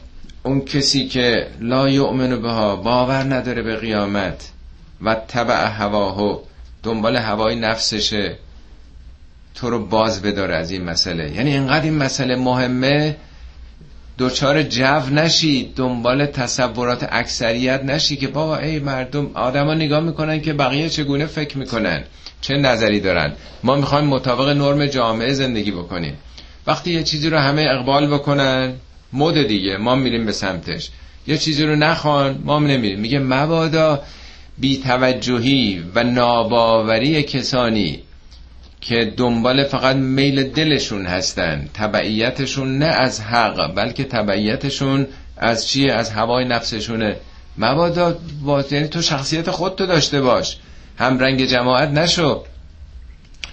[SPEAKER 1] اون کسی که لا یؤمن بها باور نداره به قیامت و تبع هواه دنبال هوای نفسشه تو رو باز بداره از این مسئله. یعنی اینقدر این مسئله مهمه دوچار جو نشی دنبال تصورات اکثریت نشی که بابا ای مردم آدما نگاه می‌کنن که بقیه چگونه فکر می‌کنن؟ چه نظری دارن؟ ما می‌خوایم مطابق نرم جامعه زندگی بکنیم. وقتی یه چیزی رو همه اقبال بکنن مد دیگه ما میریم به سمتش. یه چیزی رو نخوان ما نمیریم. میگه مبادا بی توجهی و ناباوری کسانی که دنبال فقط میل دلشون هستن. تبعیتشون نه از حق بلکه تبعیتشون از چیه از هوای نفسشونه. مبادا با یعنی تو شخصیت خودتو داشته باش. هم رنگ جماعت نشو.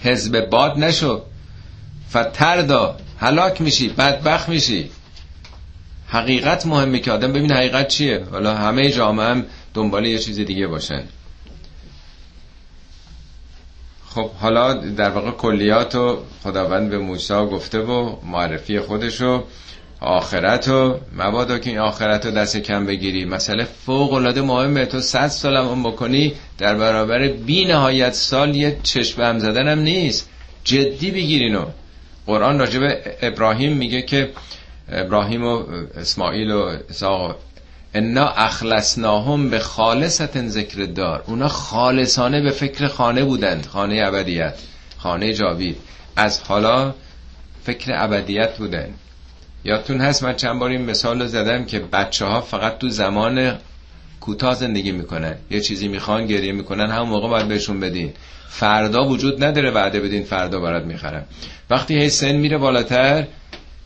[SPEAKER 1] حزب باد نشو. فتردا هلاک میشی بدبخت میشی. حقیقت مهمه که آدم ببین حقیقت چیه. حالا همه جامعه هم دنبال یه چیز دیگه باشن. خب حالا در واقع کلیات و خداوند به موسی گفته و معرفی خودشو آخرت و مبادا که این آخرت رو دست کم بگیری. مسئله فوق العاده مهمه. تو صد سال هم بکنی در برابر بی نهایت سال یه چشم هم زدن هم نیست. جدی بگیرینو قرآن راجب ابراهیم میگه که ابراهیم و اسماعیل و اساق انا اخلصناهم به خالصت ذکر دار. اونا خالصانه به فکر خانه بودند. خانه ابدیت. خانه جاوید. از حالا فکر ابدیت بودند یادتون هست من چند بار این مثال زدم که بچه ها فقط تو زمان کوتاه زندگی می‌کنن. یه چیزی می‌خوان گریه می‌کنن همون موقع باید بهشون بدین. فردا وجود نداره وعده بدین فردا برات می‌خرم. وقتی هی سن میره بالاتر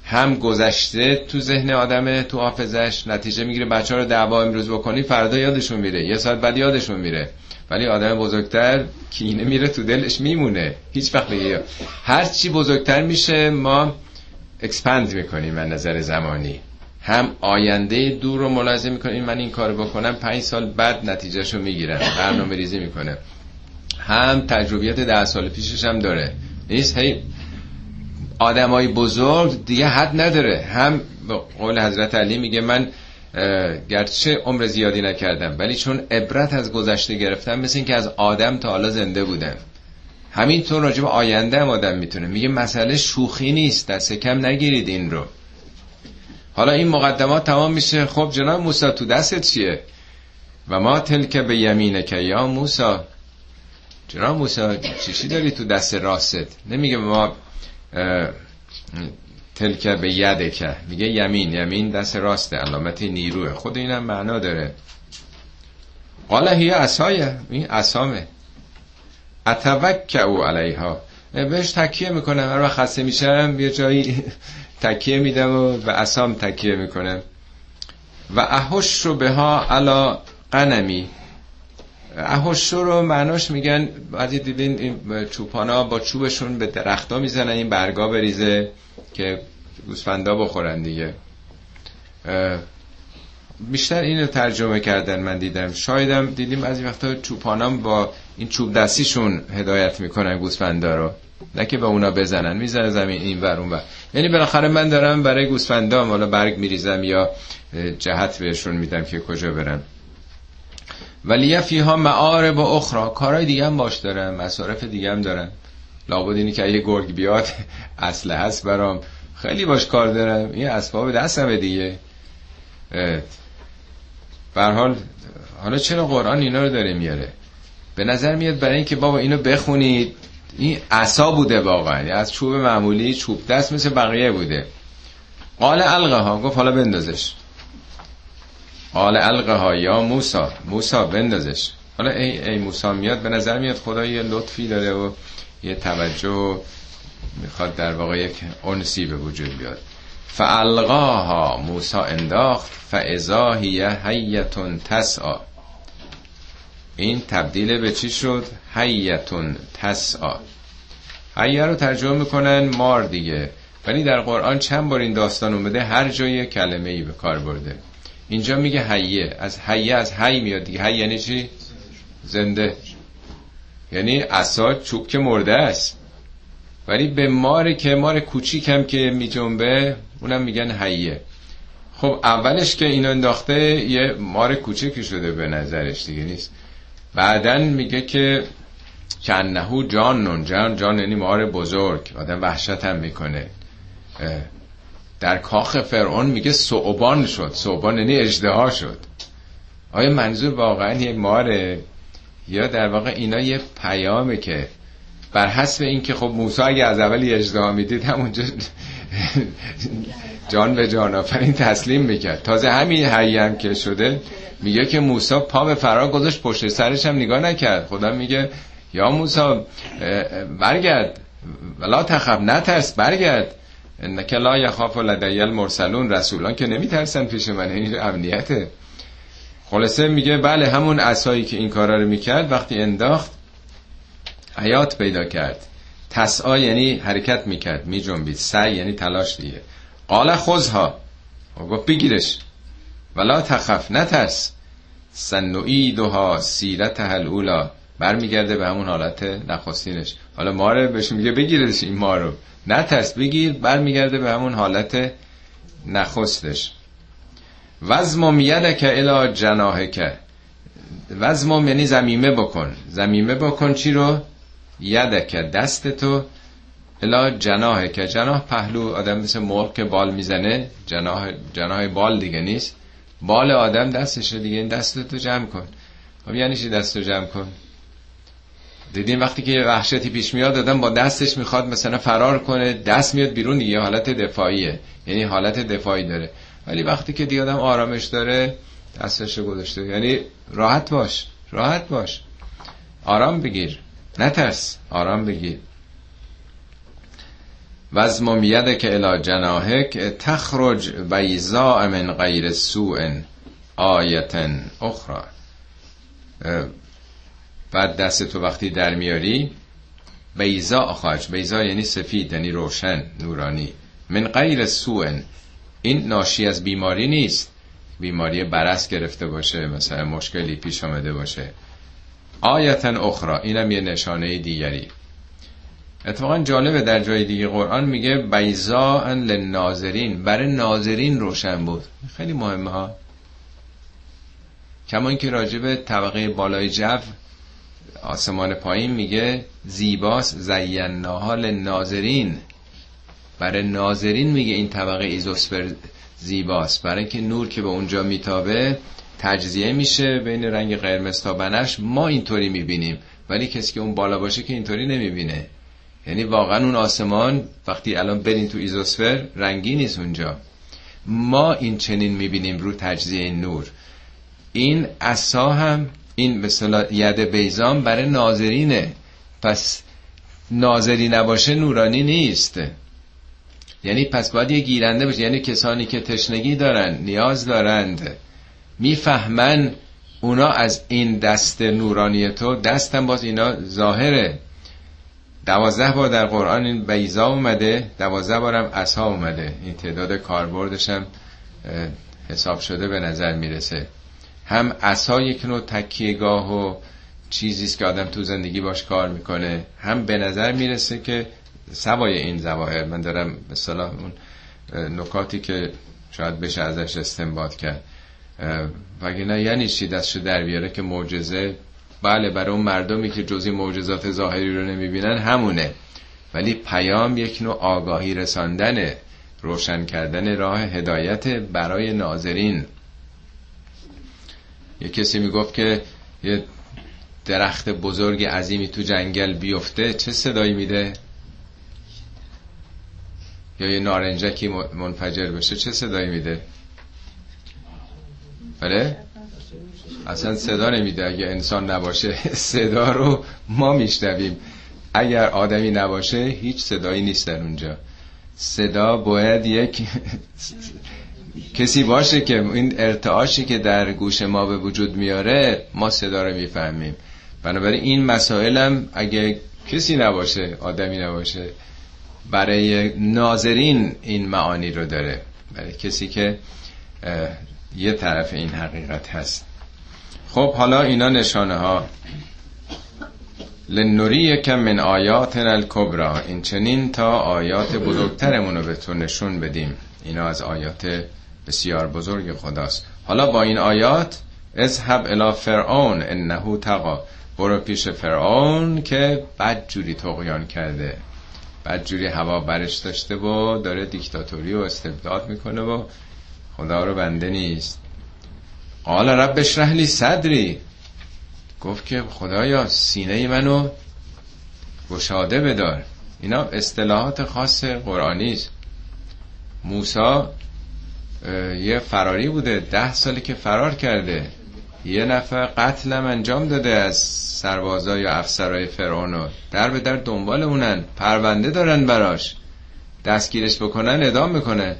[SPEAKER 1] هم گذشته تو ذهن آدمه تو حافظش نتیجه می‌گیره. بچه ها رو دعوا امروز بکنی فردا یادشون میره. یه ساعت بعد یادشون میره. ولی آدم بزرگتر کینه میره تو دلش میمونه. هیچ وقت بگه هر چی بزرگتر میشه ما expand می‌کنیم از نظر زمانی. هم آینده دور رو ملاحظه می‌کنیم. من این کار بکنم پنج سال بعد نتیجهش رو می‌گیرم. برنامه ریزی می‌کنه. هم تجربیات ده سال پیشش هم داره. نیست؟ هی آدمای بزرگ دیگه حد نداره. هم به قول حضرت علی میگه من گرچه عمر زیادی نکردم ولی چون عبرت از گذشته گرفتم مثل که از آدم تا حالا زنده بودم. همینطور راجب آینده هم آدم می‌تونه. میگه مسئله شوخی نیست دست کم نگیرید این رو. حالا این مقدمات تمام میشه. خب جناب موسی تو دستت چیه؟ و ما تلک به یمینه که یا موسی. چرا موسی چیشی داری تو دست راست نمیگه ما تلکه به یده که میگه یمین. یمین دست راسته. علامت نیروه. خود اینم معنا داره. قال هی اسایه این اسامه اتوکعو علیها. بهش تکیه می‌کنم. هر وقت خسته میشم یه جایی [laughs] تکیه میدم و به اسام تکیه می‌کنم. و احش رو به ها علا قنمی احش رو معناش میگن بعضی دیدین این چوپانا با چوبشون به درختا می‌زنن این برگا بریزه که گوسفندا بخورن دیگه. بیشتر اینو ترجمه کردن من دیدم. شایدم دیدیم از این وقتا چوپانام با این چوب دستیشون هدایت می‌کنن گوسفندا رو. نه که به اونا بزنن می‌زنه زمین این ور اون ور. یعنی بالاخره من دارم برای گوسفندام حالا برگ میریزم یا جهت بهشون میدم که کجا برن. ولی فیها معارب و اخرى کارهای دیگه هم باش دارن مصارف دیگه هم دارن لابد اینی که یه گرگ بیاد [laughs] اصله هست برام. خیلی باش کار دارم این اسباب دستمه دیگه. حال حالا چرا قرآن اینا رو داره میاره؟ به نظر میاد برای اینکه بابا اینو بخونید این عصا بوده واقعا. یعنی از چوب معمولی چوب دست مثل بقیه بوده. قال القه ها. گفت حالا بندازش. قال القه ها یا موسا موسا بندازش. حالا ای, ای موسا میاد به نظر میاد خدا یه لطفی داره و یه توجه می‌خواد در واقع یک انسی به وجود بیاد. فالقاها موسا انداخت. فاذا حیتون تسعا. این تبدیل به چی شد؟ حیتون تسعا. حیه رو ترجمه می‌کنن مار دیگه. ولی در قرآن چند بار این داستان اومده هر جای کلمه ای به کار برده. اینجا میگه حیه. از حیه از حی میاد دیگه. حی یعنی چی؟ زنده. یعنی اسا چوب که مرده است. ولی به مار که مار کوچیک هم که میجنبه اونم میگن حیه. خب اولش که اینو انداخته یه مار کوچکی شده به نظرش دیگه نیست. بعدا میگه که کنهو جان جان جان یعنی مار بزرگ. آدم وحشت هم می‌کنه. در کاخ فرعون میگه صعبان شد. صعبان یعنی اجدها شد. آیا منظور واقعا یه ماره؟ یا در واقع اینا یه پیامه که بر حسب اینکه خب موسی اگه از اول اجدها می‌دید همونجا [laughs] جان به جان آفرین تسلیم می‌کرد. تازه همین حی هم که شده میگه که موسی پا به فرار گذاشت پشت سرش هم نگاه نکرد. خدا میگه یا موسی برگرد. ولا تخب نترس برگرد. انک لا یخاف لدی المرسلون. رسولان که نمیترسن پیش من. این امنیته. خلاصه میگه بله همون اسایی که این کارا رو می‌کرد وقتی انداخت حیات پیدا کرد. تسعا یعنی حرکت می‌کرد میجنبید. سعی یعنی تلاش دیگه. قال خوزها گفت بگیرش. ولا تخف نترس. سنعیدها سیرت الاولا برمیگرده به همون حالت نخستینش. حالا ماره بهش میگه بگیرش این ما رو. نترس بگیر برمیگرده به همون حالت نخستش. وزمم یدک الا جناهک وزمم یعنی زمیمه بکن. زمیمه بکن چی رو؟ یدک دست تو الا جناهه که جناه پهلو آدم مثل مرغ که بال می‌زنه جناه جناه بال دیگه نیست. بال آدم دستشه دیگه این دست تو جمع کن. خب یعنی چی دست رو جمع کن؟ دیدین وقتی که وحشتی پیش میاد آدم با دستش می‌خواد مثلا فرار کنه دست میاد بیرون دیگه حالت دفاعیه. یعنی حالت دفاعی داره. ولی وقتی که دیگه آرامش داره دستش گذاشته. یعنی راحت باش راحت باش. آرام بگیر. نترس آرام بگیر. وزمم که الی جناهک تخرج بیزا من غیر سوء آیتن اخرى. بعد دست تو وقتی در میاری بیزا خواهج بیزا یعنی سفید یعنی روشن نورانی. من غیر سوء. این ناشی از بیماری نیست. بیماری برس گرفته باشه مثلا مشکلی پیش آمده باشه. آیتن اخرى اینم یه نشانه دیگری. اتفاقا جالبه در جای دیگه قرآن میگه بیزا للناظرین. برای ناظرین روشن بود. خیلی مهمه ها. کما اینکه راجب طبقه بالای جو آسمان پایین میگه زیباست زیناها للناظرین. برای ناظرین میگه این طبقه ایزوسفر زیباست. برای اینکه نور که به اونجا میتابه تجزیه میشه بین رنگ قرمز تا بنش ما اینطوری می‌بینیم. ولی کسی که اون بالا باشه که اینطوری نمی‌بینه. یعنی واقعا اون آسمان وقتی الان برین تو ایزوسفر رنگی نیست اونجا. ما این چنین می‌بینیم رو تجزیه نور. این اصا هم این به ید بیزام برای ناظرینه. پس ناظری نباشه نورانی نیست. یعنی پس باید یه گیرنده باشه یعنی کسانی که تشنگی دارن نیاز دارند می‌فهمن اونا از این دست نورانی تو دستم باز اینا ظاهره. دوازده بار در قرآن این بیزا اومده دوازده بارم اصها اومده. این تعداد کاربردش حساب شده به نظر می‌رسه. هم اصا یک نوع تکیهگاه و چیزیست که آدم تو زندگی باش کار می‌کنه هم به نظر می‌رسه که سوای این زواهر من دارم به صلاح اون نکاتی که شاید بشه ازش استنباط کرد. وگرنه یعنی چی دستشو در بیاره که معجزه؟ بله برای اون مردمی که جزی معجزات ظاهری رو نمی‌بینن همونه. ولی پیام یک نوع آگاهی رساندنه روشن کردن راه هدایت برای ناظرین. یه کسی می‌گفت که یه درخت بزرگ عظیمی تو جنگل بیفته چه صدایی میده؟ یا یه نارنجکی منفجر بشه چه صدایی میده؟ بله؟ اصلا صدا نمیده اگه انسان نباشه [laughs] صدا رو ما میشنویم. اگر آدمی نباشه هیچ صدایی نیست در اونجا. صدا باید یک [laughs] کسی باشه که این ارتعاشی که در گوش ما به وجود میاره ما صدا رو می‌فهمیم. بنابراین این مسائل هم اگه کسی نباشه آدمی نباشه برای ناظرین این معانی رو داره. برای کسی که یه طرف این حقیقت هست. خب حالا اینا نشانه ها لنوری که من آیات الکبرا این چنین تا آیات بزرگترمون رو به تو نشون بدیم. اینا از آیات بسیار بزرگ خداست. حالا با این آیات اذهب الى فرعون انه تقا. برو پیش فرعون که بد جوری تقیان کرده. بد جوری هوا برش داشته و داره دیکتاتوری و استبداد می‌کنه و خدا رو بنده نیست. قال رب اشرح لی صدری. گفت که خدایا سینه منو گشاده بدار. اینا اصطلاحات خاص قرآنی است. موسا یه فراری بوده. ده سالی که فرار کرده. یه نفر قتلم انجام داده از سربازای یا افسرهای فرعونو در به در دنبال اونن. پرونده دارن براش. دستگیرش بکنن ادام می‌کنه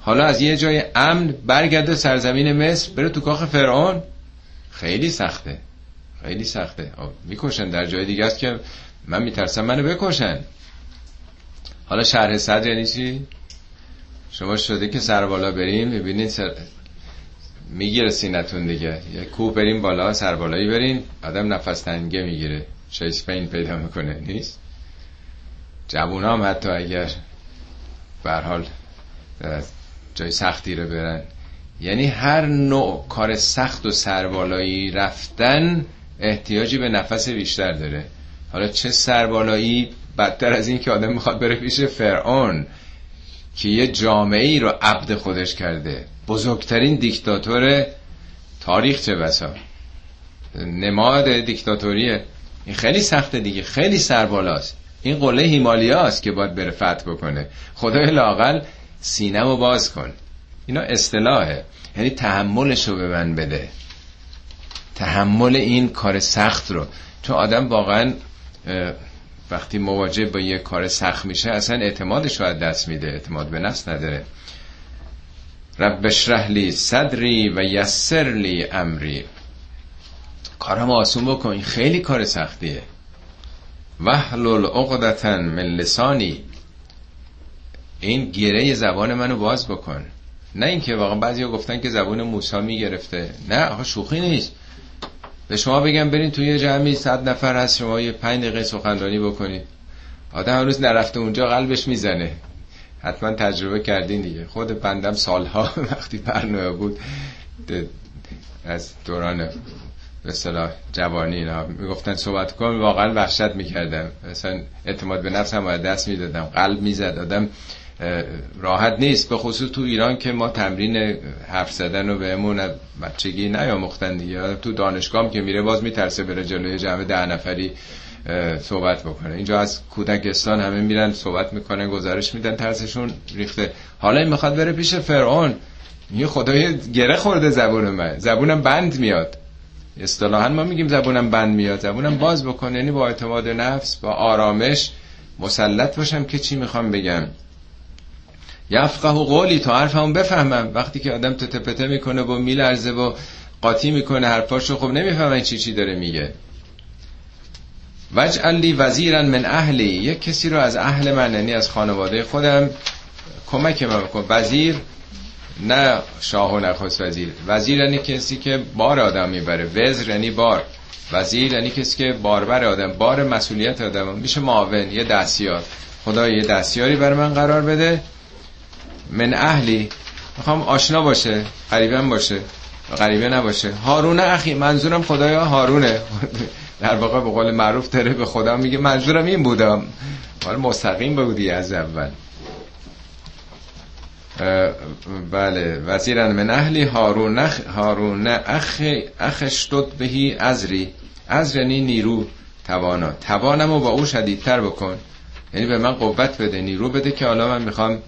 [SPEAKER 1] حالا از یه جای امن برگرده سرزمین مصر بره تو کاخ فرعون. خیلی سخته. خیلی سخته. می‌کشن. در جای دیگه است که من میترسم منو بکشن. حالا شرح صدر یعنی چی؟ شما شده که سر بالا بریم می‌بینین سر... می‌گیره سینتون دیگه. یه کوه بریم بالا سر بالایی برین آدم نفس تنگه می‌گیره. شیسپین پیدا می‌کنه. نیست؟ جوون هم حتی اگر برحال جای سختی رو برن. یعنی هر نوع کار سخت و سربالایی رفتن احتیاجی به نفس بیشتر داره. حالا چه سربالایی بدتر از این که آدم می‌خواد بره پیش فرعون. که یه جامعه ای رو عبد خودش کرده. بزرگترین دیکتاتور تاریخ چه بسا؟ نماد دیکتاتوریه. این خیلی سخته دیگه خیلی سربالاست. این قله هیمالیاست که باید بره فتح بکنه. خدای لاقل سینه باز کن. اینا اصطلاحه. یعنی تحملش رو به من بده. تحمل این کار سخت رو. چون آدم واقعا وقتی مواجه با یه کار سخت میشه اصلا اعتمادش رو از دست میده اعتماد به نفس نداره. رب اشرح لی صدری و یسر لی امری. کارم آسون بکن خیلی کار سختیه. وحلل عقدتن من لسانی. این گیره زبان منو باز بکن. نه اینکه واقعا بعضی گفتن که زبان موسی می‌گرفته. نه آقا شوخی نیست. به شما بگم برین توی جمعی صد نفر هست شما یه پنج دقیقه سخنرانی بکنید آدم هنوز نرفته اونجا قلبش می‌زنه. حتما تجربه کردین دیگه. خود بندم سالها [laughs] وقتی برنامه بود از دوران به صلاح جوانی اینا می‌گفتن صحبت کن واقعا وحشت می‌کردم. مثلا اعتماد به نفس هم دست می‌دادم. قلب می‌زد. آدم راحت نیست به خصوص تو ایران که ما تمرین حرف زدن رو بهمون بچگی نیاموختن دیگه. تو دانشگاه که میره باز میترسه بره جلوی جمع ده نفری صحبت بکنه. اینجا از کودکستان همه میرن صحبت می‌کنه گزارش میدن ترسشون ریخته. حالا این می‌خواد بره پیش فرعون. یه خدای گره خورده زبون من. زبونم بند میاد. اصطلاحا ما میگیم زبونم بند میاد. زبونم باز بکنه یعنی با اعتماد نفس با آرامش مسلط باشم که چی می‌خوام بگم. یفقه و قولی تا حرفمو بفهمم. وقتی که آدم تته می‌کنه و میلرزه و قاطی می‌کنه حرفاشو خب نمی‌فهمن چی چی داره میگه. وجعل لی وزیرا من اهلی. یک کسی رو از اهل من یعنی از خانواده خودم کمک من بکن. وزیر نه شاه و نخست وزیر. وزیر یعنی کسی که بار آدم می‌بره. وزر یعنی بار. وزیر یعنی کسی که باربر آدم بار مسئولیت آدم. میشه معاون یه دستیار. خدا یه دستیاری بر من قرار بده. من اهلی. می‌خوام آشنا باشه قریبا باشه غریبه نباشه. هارون اخی منظورم خدایا هارونه. [laughs] در واقع به قول معروف داره به خدا میگه منظورم این بودم حالا مستقیم بودی از اول. بله وزیرن من اهلی هارون اخ هارون اخ اخشتد بهی ازری از یعنی نیرو توانا. توانمو با او شدیدتر بکن. یعنی به من قوت بده نیرو بده که حالا من می‌خوام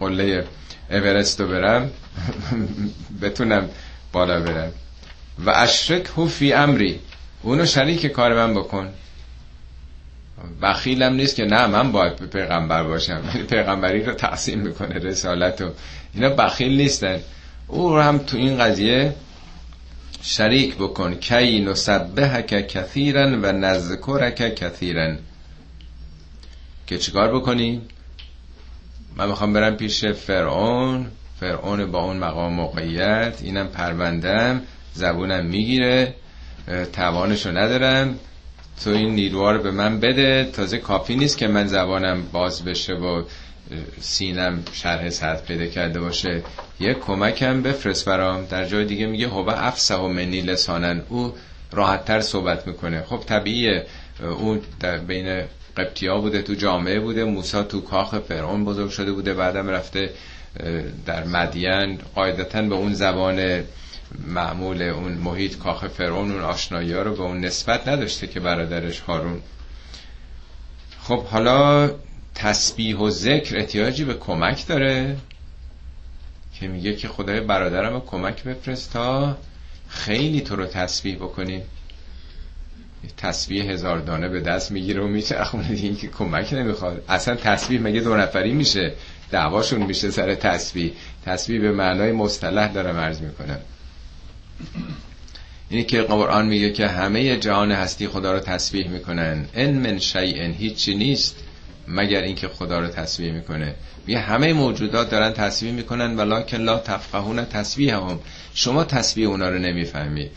[SPEAKER 1] قله اورست رو برم بتونم بالا برم. و اشرک هو فی امری اونو شریک کار من بکن. بخیلم نیست که نه من باید پیغمبر باشم پیغمبری رو تقسیم می‌کنه رسالت و اینا بخیل نیستن. او رو هم تو این قضیه شریک بکن. کی نسبهک کثیرا و نذکرک کثیرا. که چیکار بکنی؟ من می‌خوام برم پیش فرعون. فرعون با اون مقام موقعیت. اینم پروندم. زبونم می‌گیره. توانشو ندارم. تو این نیروها رو به من بده. تازه کافی نیست که من زبانم باز بشه و سینم شرح سطح پیدا کرده باشه. یه کمکم بفرست برام. در جای دیگه میگه هو افسه و منی لسانن. او راحتتر صحبت می‌کنه. خب طبیعیه. اون بین قبطی بوده تو جامعه بوده موسا تو کاخ فرعون بزرگ شده بوده بعدم رفته در مدین. قاعدتا به اون زبان معمول اون محیط کاخ فرعون اون آشنایی ها رو به اون نسبت نداشته که برادرش هارون. خب حالا تسبیح و ذکر احتیاجی به کمک داره که میگه که خدای برادرم کمک بفرست تا خیلی تو رو تسبیح بکنیم. تسبیح هزار دانه به دست می‌گیره و میچرخونه این که کمک نمی‌خواد. اصلا تسبیح مگه دو نفری میشه؟ دعواشون میشه سر تسبیح تسبیح به معنای مصطلح دارم عرض می‌کنم. اینی که قرآن میگه که همه جهان هستی خدا رو تسبیح می‌کنن. ان من شیء هیچی نیست مگر اینکه خدا رو تسبیح می‌کنه. میگه همه موجودات دارن تسبیح می‌کنن ولکن لا تفقهون تسبیحهم شما تسبیح اونا رو نمی‌فهمید.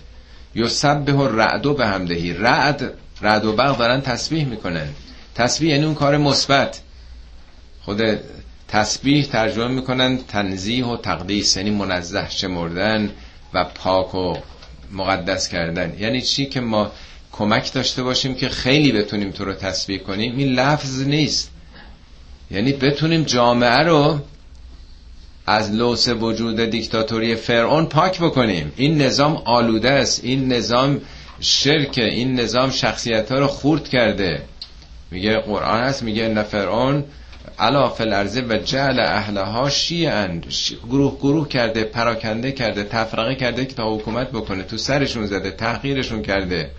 [SPEAKER 1] یسبح الرعد به همدهی. رعد رعد و برق دارن تسبیح می‌کنن. تسبیح یعنی اون کار مثبت. خود تسبیح ترجمه می‌کنن تنزیه و تقدیس یعنی منزه شمردن و پاک و مقدس کردن. یعنی چی که ما کمک داشته باشیم که خیلی بتونیم تو رو تسبیح کنیم؟ این لفظ نیست. یعنی بتونیم جامعه رو از لوس وجود دیکتاتوری فرعون پاک بکنیم. این نظام آلوده است. این نظام شرک این نظام شخصیت ها رو خورد کرده. میگه قرآن هست. میگه ان فرعون علا فل و جعل اهلها شیعن گروه گروه کرده پراکنده کرده تفرقه کرده که تا حکومت بکنه. تو سرشون زده تحقیرشون کرده.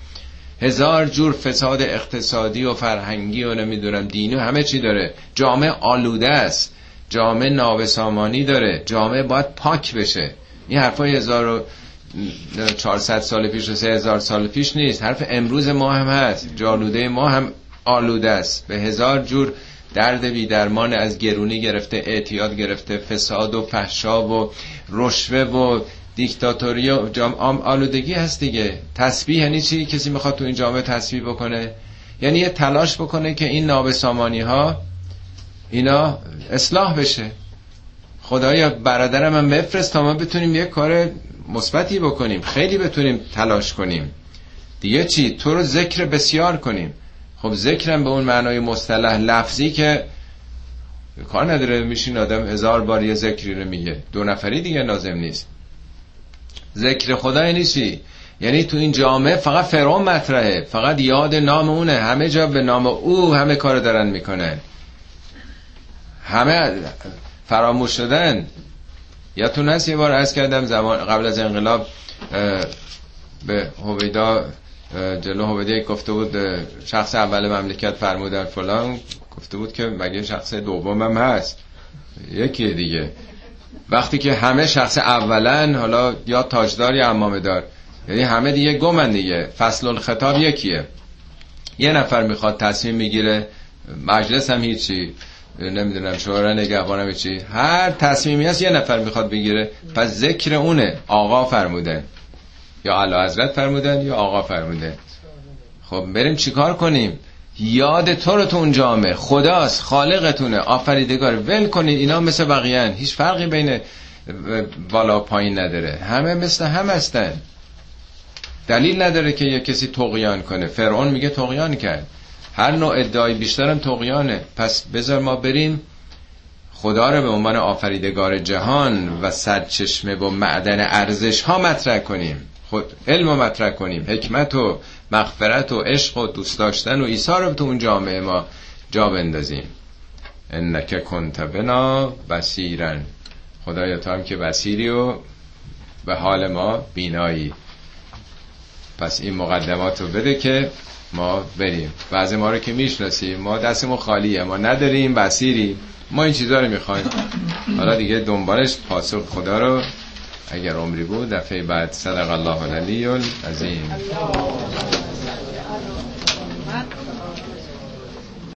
[SPEAKER 1] هزار جور فساد اقتصادی و فرهنگی و نمی‌دونم دینی همه چی داره. جامعه آلوده است. جامعه نابسامانی داره. جامعه باید پاک بشه. این حرفای 1400 سال پیش و 3000 سال پیش نیست. حرف امروز ما هم هست. جالوده ما هم آلوده است. به هزار جور درد بی درمان از گرونی گرفته اعتیاد گرفته فساد و فحشا و رشوه و دیکتاتوری و جام آلودگی هست دیگه. تسبیح یعنی چی؟ کسی می‌خواد تو این جامعه تسبیح بکنه؟ یعنی یه تلاش بکنه که این نابسامانی ها اینا اصلاح بشه. خدایا برادرم هم بفرست تا ما بتونیم یه کار مثبتی بکنیم. خیلی بتونیم تلاش کنیم. دیگه چی؟ تو رو ذکر بسیار کنیم. خب ذکرم به اون معنای مصطلح لفظی که کار نداره. میشین آدم هزار بار یه ذکری رو میگه. دو نفری دیگه لازم نیست. ذکر خدای نیستی. یعنی تو این جامعه فقط فرعون مطرحه. فقط یاد نام اونه. همه جا به نام او همه کار دارن می‌کنه همه فراموش شدن. یادتون هست یه بار از کردم زمان قبل از انقلاب به هویدا جلو هویدا گفته بود شخص اول مملکت فرمودن فلان. گفته بود که مگه شخص دوم هم هست؟ یکی دیگه. وقتی که همه شخص اولن حالا یا تاجدار یا امامه دار یعنی همه دیگه گمن دیگه. فصل الخطاب یکیه. یه نفر می‌خواد تصمیم می‌گیره مجلس هم هیچی. نمی‌دونم شورا نگهبانم چی. هر تصمیمی هست یه نفر می‌خواد بگیره. پس ذکر اونه. آقا فرموده. یا علا حضرت فرمودن یا آقا فرموده. خب بریم چیکار کنیم؟ یاد تو رو تو اون جامعه. خداست خالقتونه. آفریدگار. ول کنید اینا مثل بقیه هیچ فرقی بین بالا پایین نداره. همه مثل هم هستن. دلیل نداره که یه کسی تقیان کنه. فرعون میگه تقیان کرد. هر نوع ادعای بیشترم تقیانه. پس بذار ما بریم. خدا رو به عنوان آفریدگار جهان و سرچشمه و معدن ارزش ها مطرح کنیم. خود علم رو مطرح کنیم. حکمت و مغفرت و عشق و دوست داشتن و ایسا رو تو اون جامعه ما جا بندازیم. انک کنت بنا بسیرن خدایا تو هم که بسیری و به حال ما بینایی. پس این مقدمات رو بده که ما بریم. بعضی ما رو که می‌شناسیم. ما دستمون خالیه. ما نداریم بسیریم ما این چیزها رو می‌خوایم. حالا دیگه دنبالش پاسخ خدا رو اگر عمری بود دفعه بعد صدق الله العلی العظیم.